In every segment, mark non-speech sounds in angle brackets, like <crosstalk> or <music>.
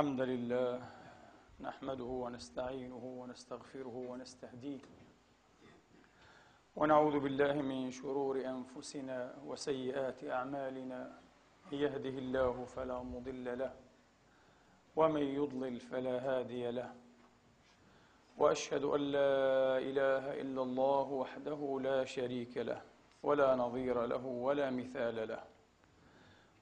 الحمد لله نحمده ونستعينه ونستغفره ونستهديه. ونعوذ بالله من شرور أنفسنا وسيئات أعمالنا من يهده الله فلا مضل له ومن يضلل فلا هادي له. وأشهد أن لا إله إلا الله وحده لا شريك له ولا نظير له ولا مثال له.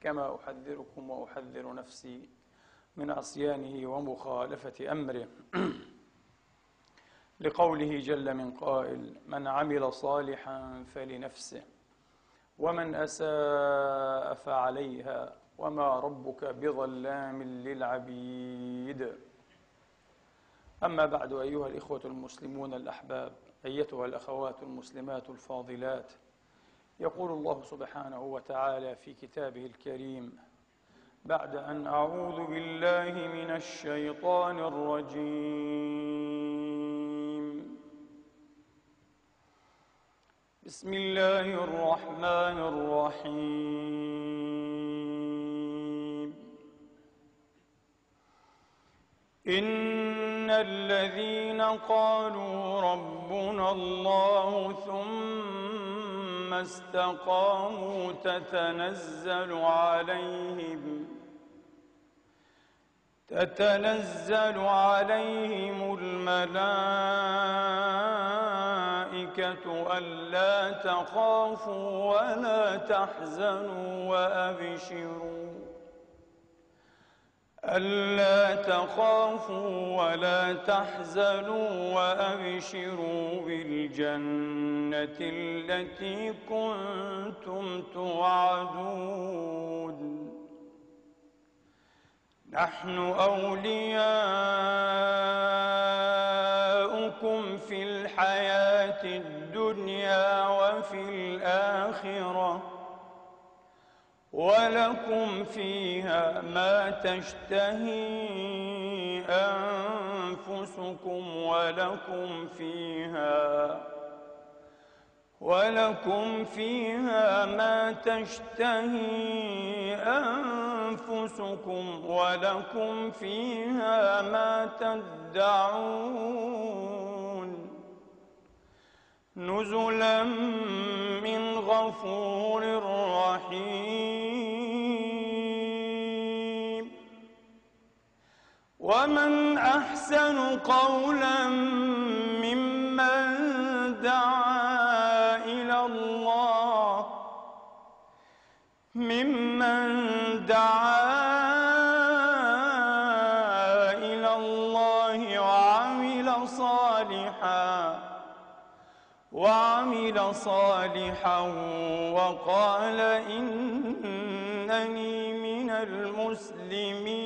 كما أحذركم وأحذر نفسي من عصيانه ومخالفة أمره. <clears throat> لقوله جل من قائل من عمل صالحا فلنفسه ومن أساء فعليها وما ربك بظلام للعبيد. أما بعد أيها الإخوة المسلمون الأحباب أيتها الأخوات المسلمات الفاضلات يقول الله سبحانه وتعالى في كتابه الكريم بعد أن أعوذ بالله من الشيطان الرجيم. بسم الله الرحمن الرحيم. إن الذين قالوا ربنا الله ثم استقاموا تتنزل عليهم تتنزل عليهم الملائكة ألا تخافوا ولا تحزنوا وأبشروا ألا تخافوا ولا تحزنوا وأبشروا بالجنة التي كنتم توعدون. نحن أولياؤكم في الحياة الدنيا وفي الآخرة. ولكم فيها ما تشتهي أنفسكم ولكم فيها ولكم فيها ما تشتهي أنفسكم ولكم فيها ما تدعون نزلا من غفور رحيم ومن أحسن قولا ممن دعا إلى الله ممن دعا إلى الله وعمل صالحا وعمل صالحا وقال إنني من المسلمين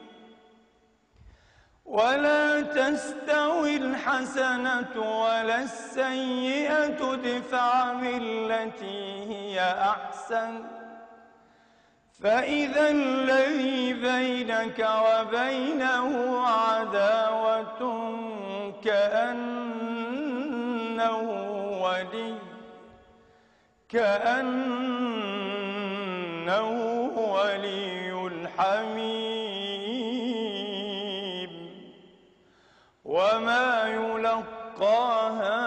ولا تستوي الحسنة ولا السيئة ادفع بالتي هي أحسن. فإذا الذي بينك وبينه عداوة كأنه ولي كأنه ولي حميم يلقاها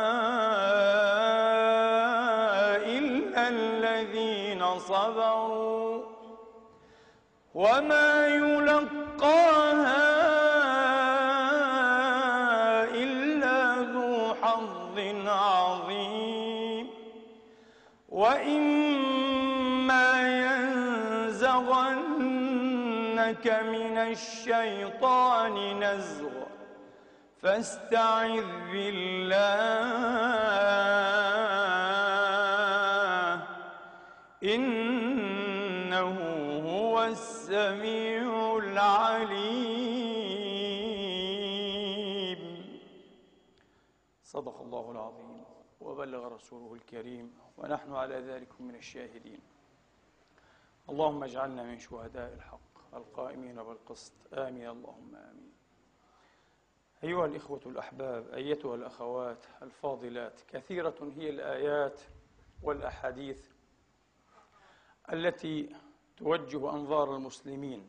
إلا الذين صبروا. وما يلقاها إلا ذو حظ عظيم. وإما ينزغنك من الشيطان نزغ. فاستعذ بالله. إنه هو السميع العليم. صدق الله العظيم وبلغ رسوله الكريم. ونحن على ذلك من الشاهدين. اللهم اجعلنا من شهداء الحق القائمين بالقسط. آمين. اللهم آمين. أيها الإخوة الأحباب أيتها الأخوات الفاضلات كثيرة هي الآيات والأحاديث التي توجه أنظار المسلمين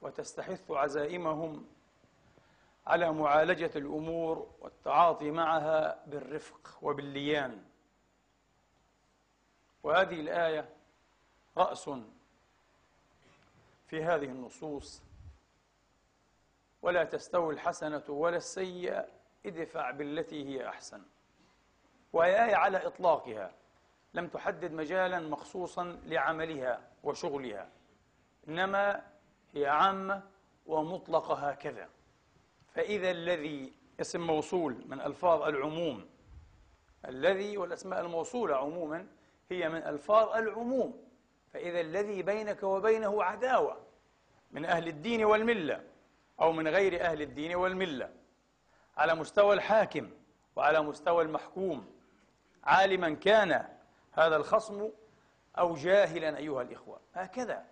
وتستحث عزائمهم على معالجة الأمور والتعاطي معها بالرفق وبالليان. وهذه الآية رأس في هذه النصوص ولا تستوي الحسنة ولا السيئة ادفع بالتي هي أحسن. وهي آية على إطلاقها. لم تحدد مجالا مخصوصا لعملها وشغلها. إنما هي عامة ومطلقة هكذا. فإذا الذي اسم موصول من ألفاظ العموم الذي والأسماء الموصولة عموما هي من ألفاظ العموم. فإذا الذي بينك وبينه عداوة من أهل الدين والملة أو من غير أهل الدين والملة. على مستوى الحاكم وعلى مستوى المحكوم. عالما كان هذا الخصم أو جاهلا أيها الإخوة. هكذا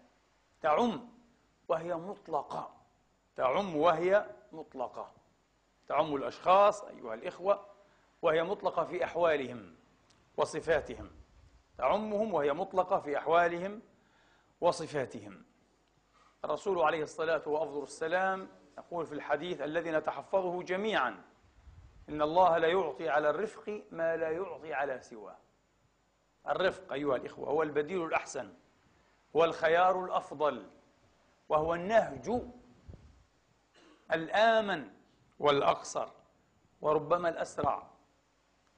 تعم وهي مطلقة. تعم وهي مطلقة. تعم الأشخاص أيها الإخوة وهي مطلقة في أحوالهم وصفاتهم. تعمهم وهي مطلقة في أحوالهم وصفاتهم. الرسول عليه الصلاة وأفضل السلام يقول في الحديث الذي نتحفظه جميعا إن الله لا يعطي على الرفق ما لا يعطي على سواه. الرفق أيها الإخوة هو البديل الأحسن هو الخيار الأفضل وهو النهج الآمن والأقصر وربما الأسرع.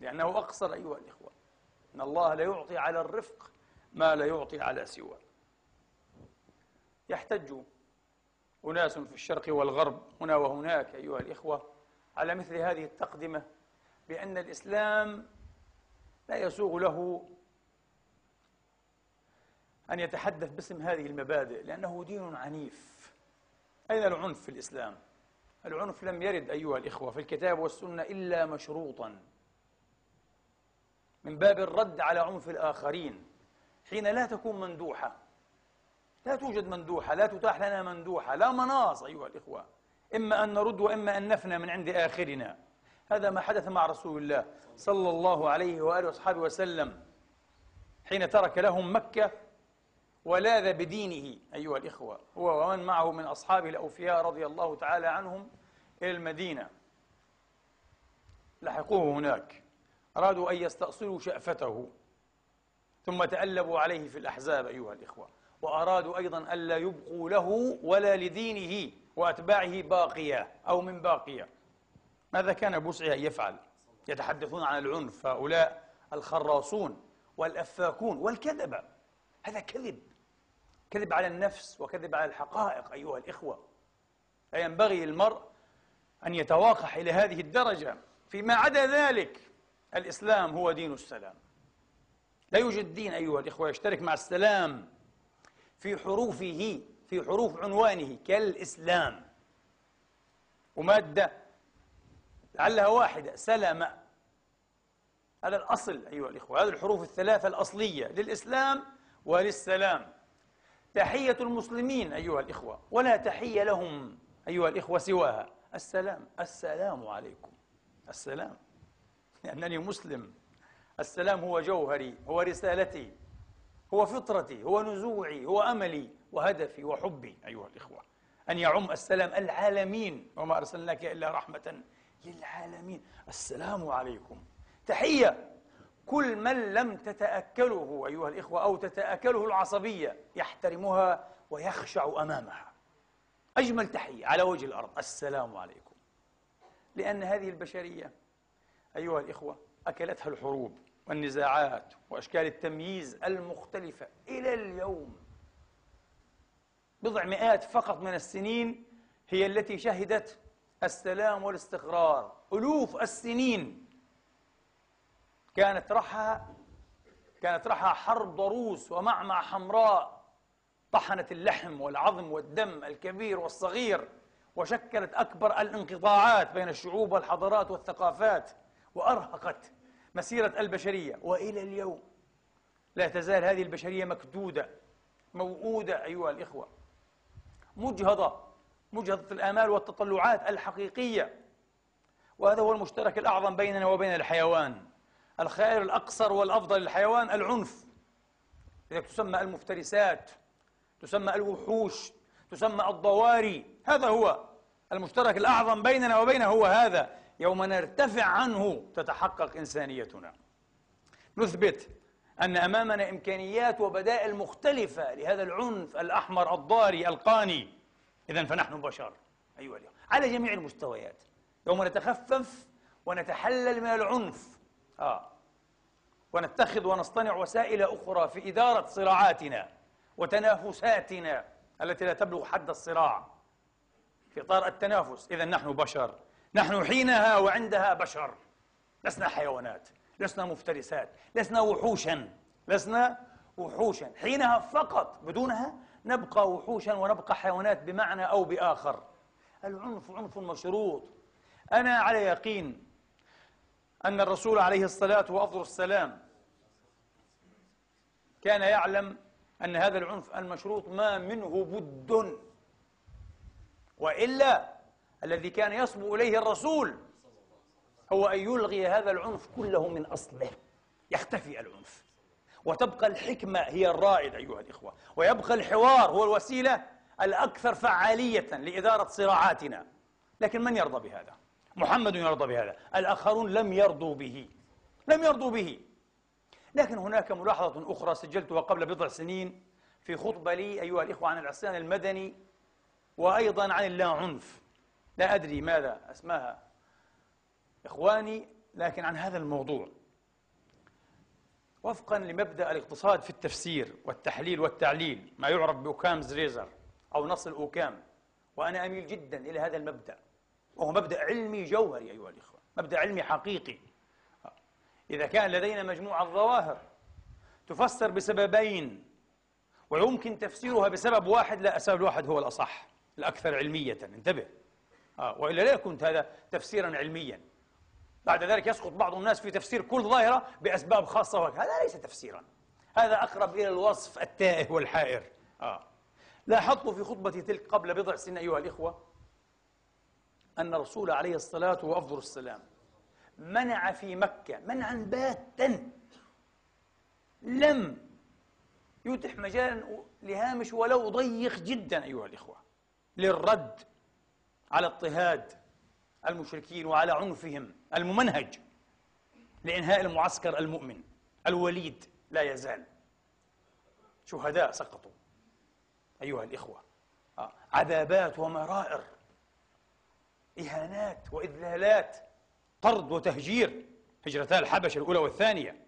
لأنه أقصر أيها الإخوة إن الله لا يعطي على الرفق ما لا يعطي على سواه. يحتج أناس في الشرق والغرب هنا وهناك أيها الإخوة على مثل هذه التقدمة بأن الإسلام لا يسوغ له أن يتحدث باسم هذه المبادئ لأنه دين عنيف. أين العنف في الإسلام؟ العنف لم يرد أيها الإخوة في الكتاب والسنة إلا مشروطا. من باب الرد على عنف الآخرين حين لا تكون مندوحة. لا توجد مندوحة لا تتاح لنا مندوحة لا مناص أيها الإخوة. إما أن نرد وإما أن نفنى من عند آخرنا. هذا ما حدث مع رسول الله صلى الله عليه وآله وصحبه وسلم حين ترك لهم مكة ولاذ بدينه أيها الإخوة. هو ومن معه من أصحابه الأوفياء رضي الله تعالى عنهم إلى المدينة. لحقوه هناك. أرادوا أن يستأصلوا شأفته. ثم تألبوا عليه في الأحزاب أيها الإخوة. وأرادوا أيضا ألا يبقوا له ولا لدينه وأتباعه باقية أو من باقية. ماذا كان بوسعها يفعل؟ يتحدثون عن العنف هؤلاء الخراصون والأفاكون والكذبة هذا كذب. كذب على النفس وكذب على الحقائق أيها الإخوة. لا ينبغي المرء أن يتواقح إلى هذه الدرجة. فيما عدا ذلك الإسلام هو دين السلام. لا يوجد دين أيها الإخوة يشترك مع السلام في حروفه في حروف عنوانه كالإسلام. ومادة لعلها واحدة سلم هذا الأصل أيها الإخوة هذه الحروف الثلاثة الأصلية للإسلام وللسلام. تحية المسلمين أيها الإخوة ولا تحية لهم أيها الإخوة سواها. السلام السلام عليكم. السلام. لأنني مسلم. السلام هو جوهري هو رسالتي. هو فطرتي هو نزوعي هو أملي وهدفي وحبي. أيها الإخوة. أن يعم السلام العالمين. وما أرسلناك إلا رحمة للعالمين. السلام عليكم. تحية. كل من لم تتأكله أيها الإخوة أو تتأكله العصبية يحترمها ويخشع أمامها. أجمل تحية على وجه الأرض. السلام عليكم. لأن هذه البشرية أيها الإخوة أكلتها الحروب. والنزاعات وأشكال التمييز المختلفة إلى اليوم. بضع مئات فقط من السنين هي التي شهدت السلام والاستقرار. ألوف السنين. كانت رحى كانت رحى حرب ضروس ومعمع حمراء. طحنت اللحم والعظم والدم الكبير والصغير وشكلت أكبر الانقطاعات بين الشعوب والحضارات والثقافات وأرهقت مسيرة البشرية. وإلى اليوم. لا تزال هذه البشرية مكدودة موؤودة أيها الإخوة. مجهضة مجهضة الآمال والتطلعات الحقيقية. وهذا هو المشترك الأعظم بيننا وبين الحيوان. الخير الأقصر والأفضل للحيوان العنف. لذلك تسمى المفترسات تسمى الوحوش تسمى الضواري هذا هو المشترك الأعظم بيننا وبينه هو هذا. يوم نرتفع عنه تتحقق إنسانيتنا. نثبت أن أمامنا إمكانيات وبدائل مختلفة لهذا العنف الأحمر الضاري القاني. إذا فنحن بشر أيها اليوم. على جميع المستويات. يوم نتخفف ونتحلل من العنف. آه. ونتخذ ونصطنع وسائل أخرى في إدارة صراعاتنا وتنافساتنا التي لا تبلغ حد الصراع. في إطار التنافس. إذا نحن بشر. نحن حينها وعندها بشر. لسنا حيوانات لسنا مفترسات لسنا وحوشا لسنا وحوشا. حينها فقط بدونها نبقى وحوشا ونبقى حيوانات بمعنى أو بآخر. العنف عنف مشروط. أنا على يقين أن الرسول عليه الصلاة وأفضل السلام كان يعلم أن هذا العنف المشروط ما منه بد. وإلا الذي كان يصبو إليه الرسول هو أن يلغي هذا العنف كله من أصله. يختفي العنف. وتبقى الحكمة هي الرائد أيها الإخوة. ويبقى الحوار هو الوسيلة الأكثر فعالية لإدارة صراعاتنا. لكن من يرضى بهذا؟ محمد يرضى بهذا. الآخرون لم يرضوا به. لم يرضوا به. لكن هناك ملاحظة أخرى سجلتها قبل بضع سنين في خطبة لي أيها الإخوة عن العصيان المدني وأيضا عن اللا عنف لا أدري ماذا أسماها. إخواني لكن عن هذا الموضوع. وفقا لمبدأ الاقتصاد في التفسير والتحليل والتعليل ما يعرف بأوكامز ريزر أو نص الأوكام وأنا أميل جدا إلى هذا المبدأ. وهو مبدأ علمي جوهري أيها الإخوة. مبدأ علمي حقيقي. إذا كان لدينا مجموعة ظواهر تفسر بسببين ويمكن تفسيرها بسبب واحد لا السبب الواحد هو الأصح الأكثر علمية. انتبه. آه وإلا لا كنت هذا تفسيرا علميا. بعد ذلك يسقط بعض الناس في تفسير كل ظاهرة بأسباب خاصة وهكذا. هذا ليس تفسيرا. هذا أقرب إلى الوصف التائه والحائر. آه. لاحظت في خطبتي تلك قبل بضع سنين أيها الإخوة أن الرسول عليه الصلاة وأفضل السلام منع في مكة منعا باتا لم يتح مجالا لهامش ولو ضيق جدا أيها الإخوة للرد على اضطهاد المشركين وعلى عنفهم الممنهج لإنهاء المعسكر المؤمن. الوليد لا يزال. شهداء سقطوا. أيها الإخوة عذابات ومرائر إهانات وإذلالات طرد وتهجير هجرتا الحبشة الأولى والثانية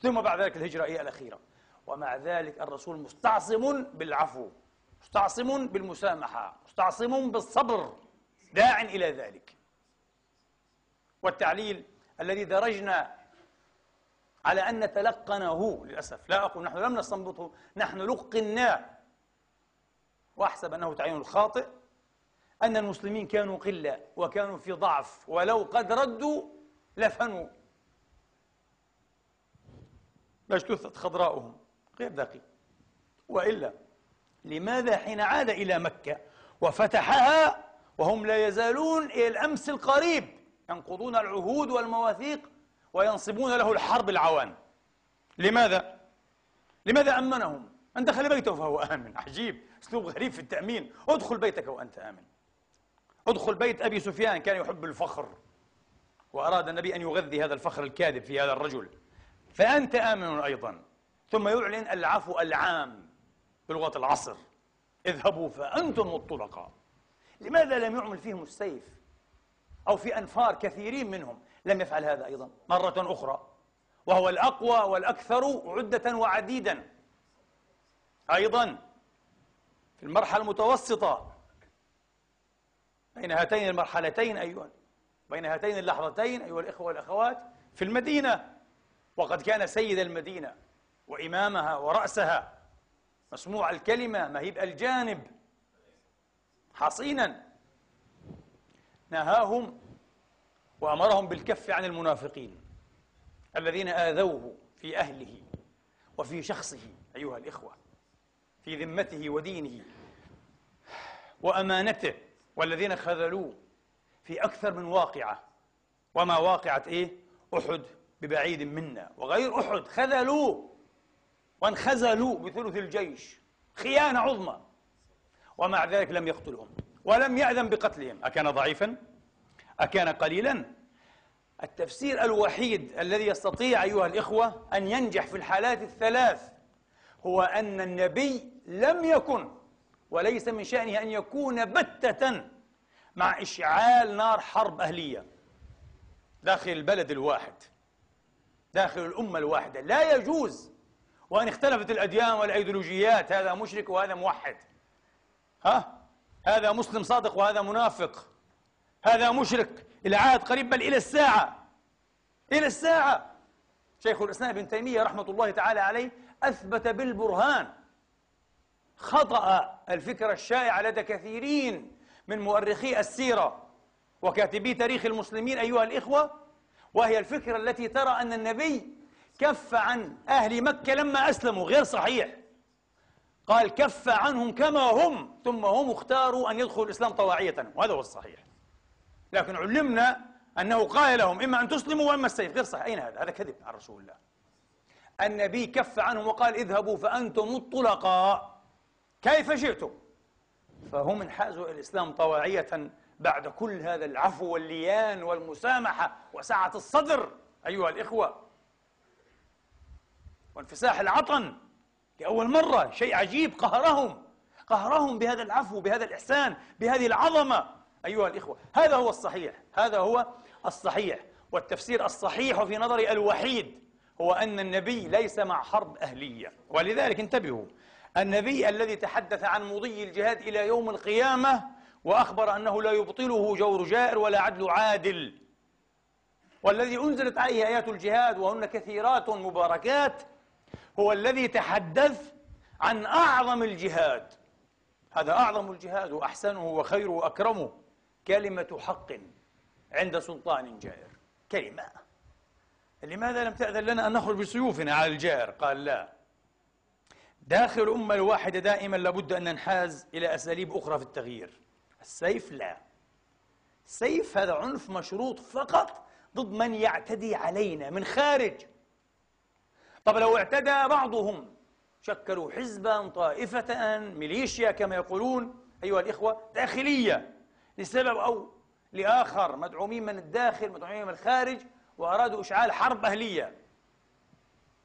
ثم بعد ذلك الهجرة هي الأخيرة. ومع ذلك الرسول مستعصم بالعفو مستعصم بالمسامحة مستعصم بالصبر. داع إلى ذلك. والتعليل الذي درجنا على أن نتلقنه للأسف لا أقول نحن لم نستنبطه نحن لقناه وأحسب أنه تعين الخاطئ أن المسلمين كانوا قلة وكانوا في ضعف ولو قد ردوا لفنوا. لاجتثت خضراؤهم غير دقيق. وإلا لماذا حين عاد إلى مكة وفتحها وهم لا يزالون إلى الأمس القريب ينقضون العهود والمواثيق وينصبون له الحرب العوان. لماذا؟ لماذا أمنهم؟ أن دخل بيته فهو آمن. عجيب. أسلوب غريب في التأمين. ادخل بيتك وأنت آمن. ادخل بيت أبي سفيان كان يحب الفخر وأراد النبي أن يغذي هذا الفخر الكاذب في هذا الرجل. فأنت آمن أيضا. ثم يعلن العفو العام بلغة العصر. اذهبوا فأنتم الطلقاء. لماذا لم يعمل فيهم السيف؟ أو في أنفار كثيرين منهم لم يفعل هذا أيضا. مرة أخرى. وهو الأقوى والأكثر عدة وعديدا. أيضا. في المرحلة المتوسطة. بين هاتين المرحلتين أيها بين هاتين اللحظتين أيها الإخوة والأخوات في المدينة. وقد كان سيد المدينة وإمامها ورأسها مسموع الكلمة مهيب الجانب. حصينا. نهاهم وأمرهم بالكف عن المنافقين الذين آذوه في أهله وفي شخصه أيها الإخوة في ذمته ودينه وأمانته والذين خذلوه في أكثر من واقعة. وما واقعة إيه؟ أحد ببعيد منا. وغير أحد خذلوه. وانخزلوا بثلث الجيش. خيانة عظمى. ومع ذلك لم يقتلهم ولم يأذن بقتلهم أكان ضعيفا؟ أكان قليلا؟ التفسير الوحيد الذي يستطيع أيها الإخوة أن ينجح في الحالات الثلاث هو أن النبي لم يكن وليس من شأنه أن يكون بتة مع إشعال نار حرب أهلية داخل البلد الواحد داخل الأمة الواحدة لا يجوز وأن اختلفت الأديان والأيديولوجيات هذا مشرك وهذا موحد ها؟ هذا مسلم صادق وهذا منافق. هذا مشرك. العهد قريب بل إلى الساعة. إلى الساعة. شيخ الإسلام ابن تيمية رحمة الله تعالى عليه أثبت بالبرهان. خطأ الفكرة الشائعة لدى كثيرين من مؤرخي السيرة وكاتبي تاريخ المسلمين أيها الإخوة وهي الفكرة التي ترى أن النبي كف عن أهل مكة لما أسلموا غير صحيح. قال كف عنهم كما هم ثم هم اختاروا أن يدخلوا الإسلام طواعية وهذا هو الصحيح. لكن علمنا أنه قال لهم إما أن تسلموا وإما السيف. غير صحيح. أين هذا؟ هذا كذب عن رسول الله. النبي كف عنهم وقال اذهبوا فأنتم الطلقاء كيف شئتم؟ فهم انحازوا إلى الإسلام طواعية بعد كل هذا العفو والليان والمسامحة وسعة الصدر أيها الإخوة. وانفساح العطن. لأول مرة شيء عجيب قهرهم. قهرهم بهذا العفو بهذا الإحسان بهذه العظمة. أيها الإخوة هذا هو الصحيح. هذا هو الصحيح. والتفسير الصحيح في نظري الوحيد هو أن النبي ليس مع حرب أهلية. ولذلك انتبهوا. النبي الذي تحدث عن مضي الجهاد إلى يوم القيامة وأخبر أنه لا يبطله جور جائر ولا عدل عادل. والذي أنزلت عليه آيات الجهاد وهن كثيرات مباركات هو الذي تحدث عن أعظم الجهاد. هذا أعظم الجهاد وأحسنه وخيره وأكرمه كلمة حق عند سلطان جائر. كلمة. لماذا لم تأذن لنا أن نخرج بسيوفنا على الجائر؟ قال لا. داخل الأمة الواحدة دائما لابد أن ننحاز إلى أساليب أخرى في التغيير. السيف لا. السيف هذا عنف مشروط فقط ضد من يعتدي علينا من خارج. طب لو اعتدى بعضهم شكلوا حزبا طائفة ميليشيا كما يقولون أيها الإخوة داخلية لسبب أو لآخر مدعومين من الداخل مدعومين من الخارج وأرادوا إشعال حرب أهلية.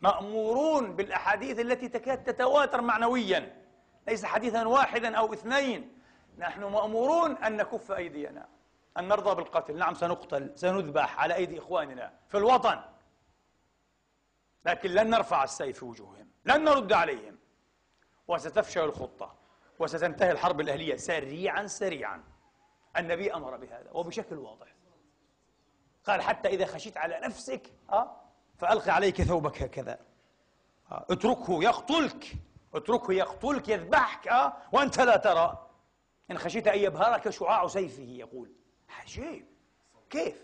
مأمورون بالأحاديث التي تكاد تتواتر معنويا ليس حديثا واحدا أو اثنين. نحن مأمورون أن نكف أيدينا أن نرضى بالقتل. نعم سنقتل سنذبح على أيدي إخواننا في الوطن. لكن لن نرفع السيف في وجوههم لن نرد عليهم. وستفشل الخطة وستنتهي الحرب الأهلية سريعا سريعا. النبي أمر بهذا وبشكل واضح. قال حتى إذا خشيت على نفسك أه فألقي عليك ثوبك هكذا. أه اتركه يقتلك اتركه يقتلك يذبحك أه وأنت لا ترى. إن خشيت أن يبهرك شعاع سيفه يقول. عجيب. كيف؟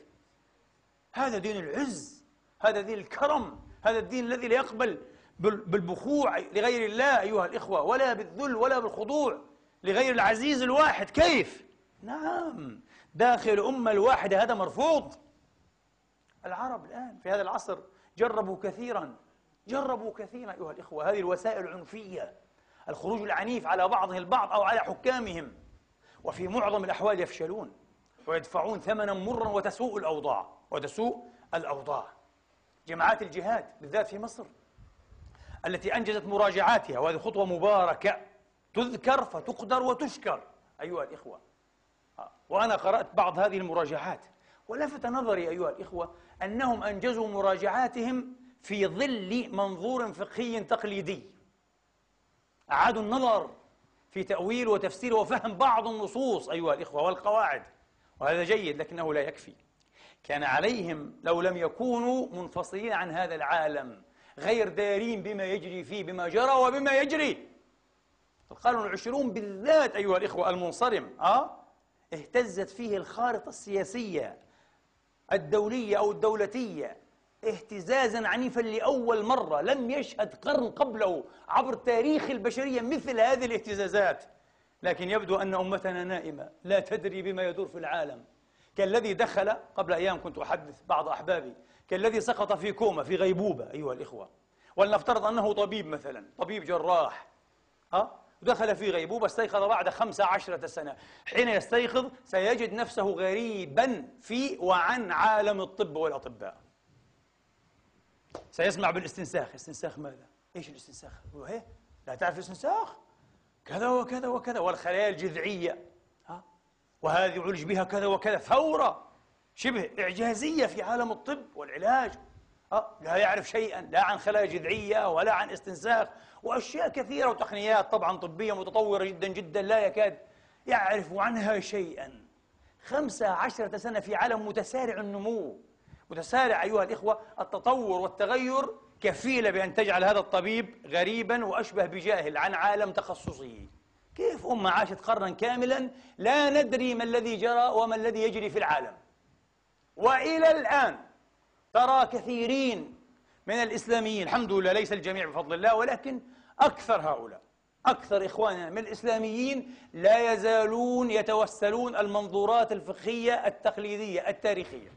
هذا دين العز هذا دين الكرم. هذا الدين الذي لا يقبل بالبخوع لغير الله أيها الإخوة ولا بالذل ولا بالخضوع لغير العزيز الواحد. كيف؟ نعم. داخل الأمة الواحدة هذا مرفوض. العرب الآن في هذا العصر جربوا كثيرا جربوا كثيرا أيها الإخوة هذه الوسائل العنفية الخروج العنيف على بعضهم البعض أو على حكامهم. وفي معظم الأحوال يفشلون ويدفعون ثمنا مرا وتسوء الأوضاع وتسوء الأوضاع. جماعات الجهاد بالذات في مصر التي أنجزت مراجعاتها وهذه خطوة مباركة تذكر فتقدر وتشكر أيها الإخوة. وأنا قرأت بعض هذه المراجعات ولفت نظري أيها الإخوة أنهم أنجزوا مراجعاتهم في ظل منظور فقهي تقليدي. أعادوا النظر في تأويل وتفسير وفهم بعض النصوص أيها الإخوة والقواعد وهذا جيد لكنه لا يكفي. كان عليهم لو لم يكونوا منفصلين عن هذا العالم غير دارين بما يجري فيه بما جرى وبما يجري القرن العشرون بالذات أيها الإخوة المنصرم أه؟ اهتزت فيه الخارطة السياسية الدولية أو الدولتية اهتزازا عنيفا لأول مرة لم يشهد قرن قبله عبر تاريخ البشرية مثل هذه الاهتزازات لكن يبدو أن أمتنا نائمة لا تدري بما يدور في العالم كالذي دخل قبل أيام كنت أحدث بعض أحبابي كالذي سقط في كوما في غيبوبة أيها الإخوة ولنفترض أنه طبيب مثلا طبيب جراح ها دخل في غيبوبة استيقظ بعد خمس عشرة سنة حين يستيقظ سيجد نفسه غريبا في وعن عالم الطب والأطباء سيسمع بالاستنساخ استنساخ ماذا؟ إيش الاستنساخ؟ هي لا تعرف الاستنساخ؟ كذا وكذا وكذا والخلايا الجذعية؟ وهذه عولج بها كذا وكذا. ثورة شبه إعجازية في عالم الطب والعلاج. لا يعرف شيئا لا عن خلايا جذعية ولا عن استنساخ وأشياء كثيرة وتقنيات طبعا طبية متطورة جدا جدا لا يكاد يعرف عنها شيئا. خمسة عشرة سنة في عالم متسارع النمو. متسارع أيها الإخوة التطور والتغير كفيلة بأن تجعل هذا الطبيب غريبا وأشبه بجاهل عن عالم تخصصه. كيف أمة عاشت قرنا كاملا لا ندري ما الذي جرى وما الذي يجري في العالم. وإلى الآن ترى كثيرين من الإسلاميين الحمد لله ليس الجميع بفضل الله ولكن أكثر هؤلاء أكثر إخواننا من الإسلاميين لا يزالون يتوسلون المنظورات الفقهية التقليدية التاريخية.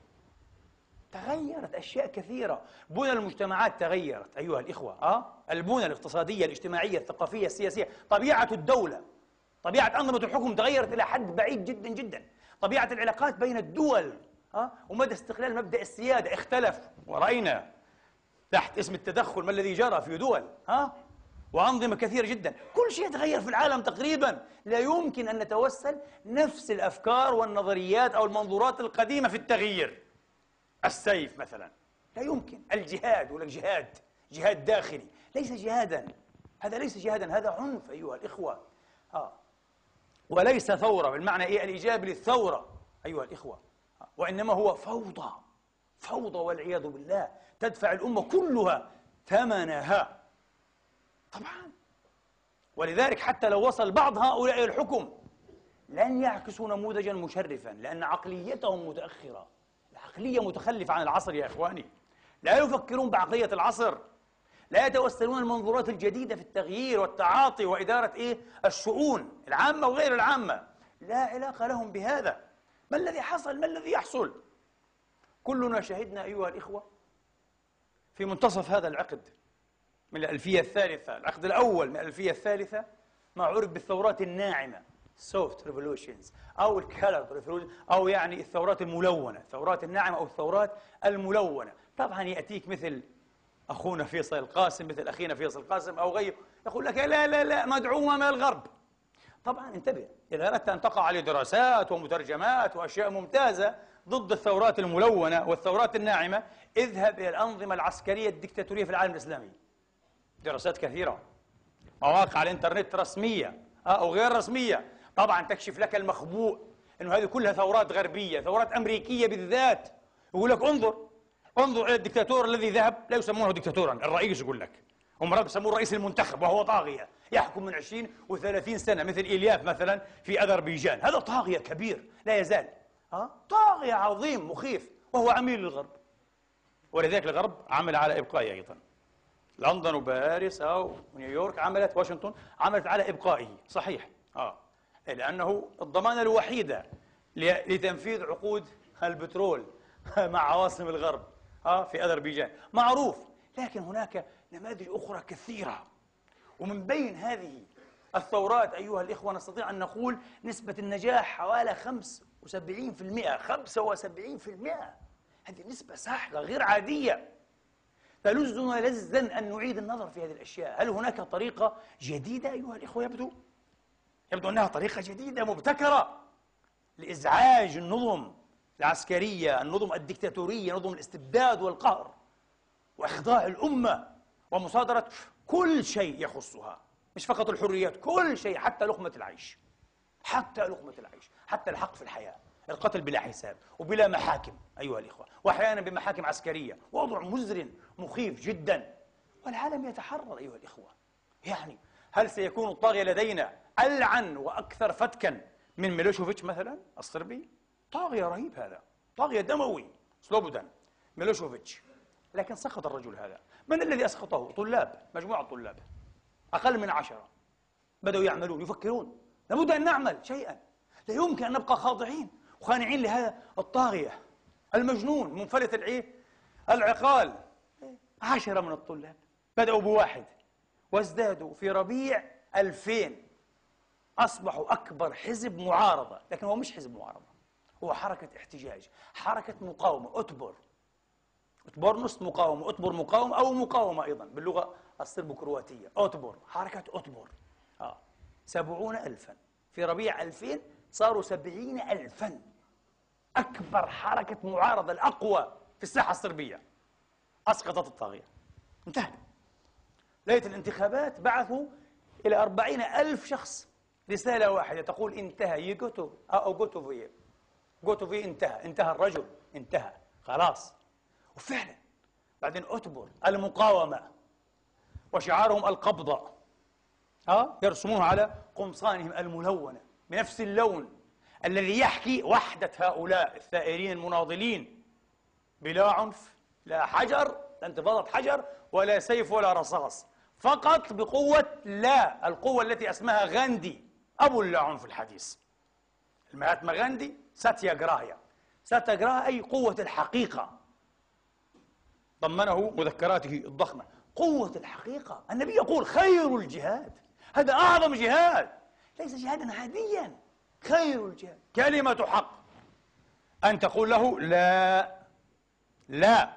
تغيرت أشياء كثيرة. بنى المجتمعات تغيرت أيها الإخوة أه؟ البنى الاقتصادية الاجتماعية الثقافية السياسية طبيعة الدولة طبيعة أنظمة الحكم تغيرت إلى حد بعيد جدا جدا. طبيعة العلاقات بين الدول أه؟ ومدى استقلال مبدأ السيادة اختلف. ورأينا تحت اسم التدخل ما الذي جرى في دول ها وأنظمة كثيرة جدا. كل شيء تغير في العالم تقريبا. لا يمكن أن نتوسل نفس الأفكار والنظريات أو المنظورات القديمة في التغيير. السيف مثلا. لا يمكن. الجهاد ولا جهاد جهاد داخلي. ليس جهادا. هذا ليس جهادا هذا عنف أيها الإخوة. آه. وليس ثورة بالمعنى إيه؟ الإيجابي للثورة أيها الإخوة. آه. وإنما هو فوضى. فوضى والعياذ بالله. تدفع الأمة كلها ثمنها. طبعا. ولذلك حتى لو وصل بعض هؤلاء الحكم لن يعكسوا نموذجا مشرفا لأن عقليتهم متأخرة. العقلية متخلفة عن العصر يا إخواني. لا يفكرون بعقلية العصر. لا يتوسلون المنظورات الجديدة في التغيير والتعاطي وإدارة إيه؟ الشؤون العامة وغير العامة. لا علاقة لهم بهذا. ما الذي حصل؟ ما الذي يحصل؟ كلنا شهدنا أيها الإخوة في منتصف هذا العقد من الألفية الثالثة العقد الأول من الألفية الثالثة ما عرف بالثورات الناعمة. Soft revolutions أو الكالر ريفولوشن أو يعني الثورات الملونة الثورات الناعمة أو الثورات الملونة. طبعا يأتيك مثل أخونا فيصل القاسم مثل أخينا فيصل القاسم أو غيره يقول لك لا لا لا مدعومة من الغرب. طبعا انتبه إذا أردت أن تقع عليه دراسات ومترجمات وأشياء ممتازة ضد الثورات الملونة والثورات الناعمة اذهب إلى الأنظمة العسكرية الدكتاتورية في العالم الإسلامي. دراسات كثيرة مواقع الإنترنت رسمية أو غير رسمية. طبعا تكشف لك المخبوء أنه هذه كلها ثورات غربية ثورات أمريكية بالذات. يقول لك انظر انظر إلى الدكتاتور الذي ذهب لا يسمونه دكتاتورا الرئيس يقول لك. هم بيسموه الرئيس المنتخب وهو طاغية يحكم من 20 و30 سنة مثل إلياف مثلا في أذربيجان. هذا طاغية كبير لا يزال. أه؟ طاغية عظيم مخيف وهو عميل للغرب. ولذلك الغرب عمل على إبقائه أيضا. لندن وباريس أو نيويورك عملت واشنطن عملت على إبقائه. صحيح. آه. لأنه الضمانة الوحيدة لتنفيذ عقود البترول <laughs> مع عواصم الغرب في أذربيجان. معروف لكن هناك نماذج أخرى كثيرة. ومن بين هذه الثورات أيها الإخوة نستطيع أن نقول نسبة النجاح حوالي 75% 75% هذه نسبة ساحقة غير عادية. تلزنا لزا أن نعيد النظر في هذه الأشياء. هل هناك طريقة جديدة أيها الإخوة يبدو؟ يبدو أنها طريقة جديدة مبتكرة لإزعاج النظم العسكرية النظم الدكتاتورية نظم الاستبداد والقهر وإخضاع الأمة ومصادرة كل شيء يخصها مش فقط الحريات كل شيء حتى لقمة العيش حتى لقمة العيش حتى الحق في الحياة القتل بلا حساب وبلا محاكم أيها الإخوة وأحيانا بمحاكم عسكرية وضع مزر مخيف جدا والعالم يتحرر أيها الإخوة. يعني هل سيكون الطاغية لدينا ألعن وأكثر فتكا من ميلوشوفيتش مثلا؟ الصربي؟ طاغية رهيب هذا. طاغية دموي. سلوبودان ميلوشوفيتش. لكن سقط الرجل هذا. من الذي أسقطه؟ طلاب. مجموعة طلاب. أقل من عشرة. بدأوا يعملون يفكرون. لابد أن نعمل شيئا. لا يمكن أن نبقى خاضعين وخانعين لهذا الطاغية. المجنون منفلت العيه العقال. عشرة من الطلاب. بدأوا بواحد. وازدادوا في ربيع ألفين. أصبحوا أكبر حزب معارضة. لكن هو مش حزب معارضة. هو حركة احتجاج حركة مقاومة أتبر. أتبرنس مقاومة أتبر مقاومة أو مقاومة أيضا باللغة الصرب كرواتية. أتبر حركة أتبر. آه. سبعون ألفا. في ربيع ألفين صاروا سبعين ألفا. أكبر حركة معارضة الأقوى في الساحة الصربية. أسقطت الطاغية. انتهى. ليلة الانتخابات بعثوا إلى أربعين ألف شخص. رسالة واحدة تقول انتهى. يجوتو أو جوتوفي جوتوفي انتهى. انتهى الرجل. انتهى. خلاص. وفعلا بعدين أتبر المقاومة وشعارهم القبضة. ها؟ يرسموه على قمصانهم الملونة بنفس اللون الذي يحكي وحدة هؤلاء الثائرين المناضلين. بلا عنف لا حجر لا انتفاضة حجر ولا سيف ولا رصاص. فقط بقوة لا القوة التي اسمها غاندي. أبو اللا عنف الحديث. المهاتما غاندي ساتيا جراهيا ساتيا جراهيا أي قوة الحقيقة. ضمنه مذكراته الضخمة. قوة الحقيقة. النبي يقول خير الجهاد. هذا أعظم جهاد. ليس جهادا عاديا. خير الجهاد. كلمة حق. أن تقول له لا. لا.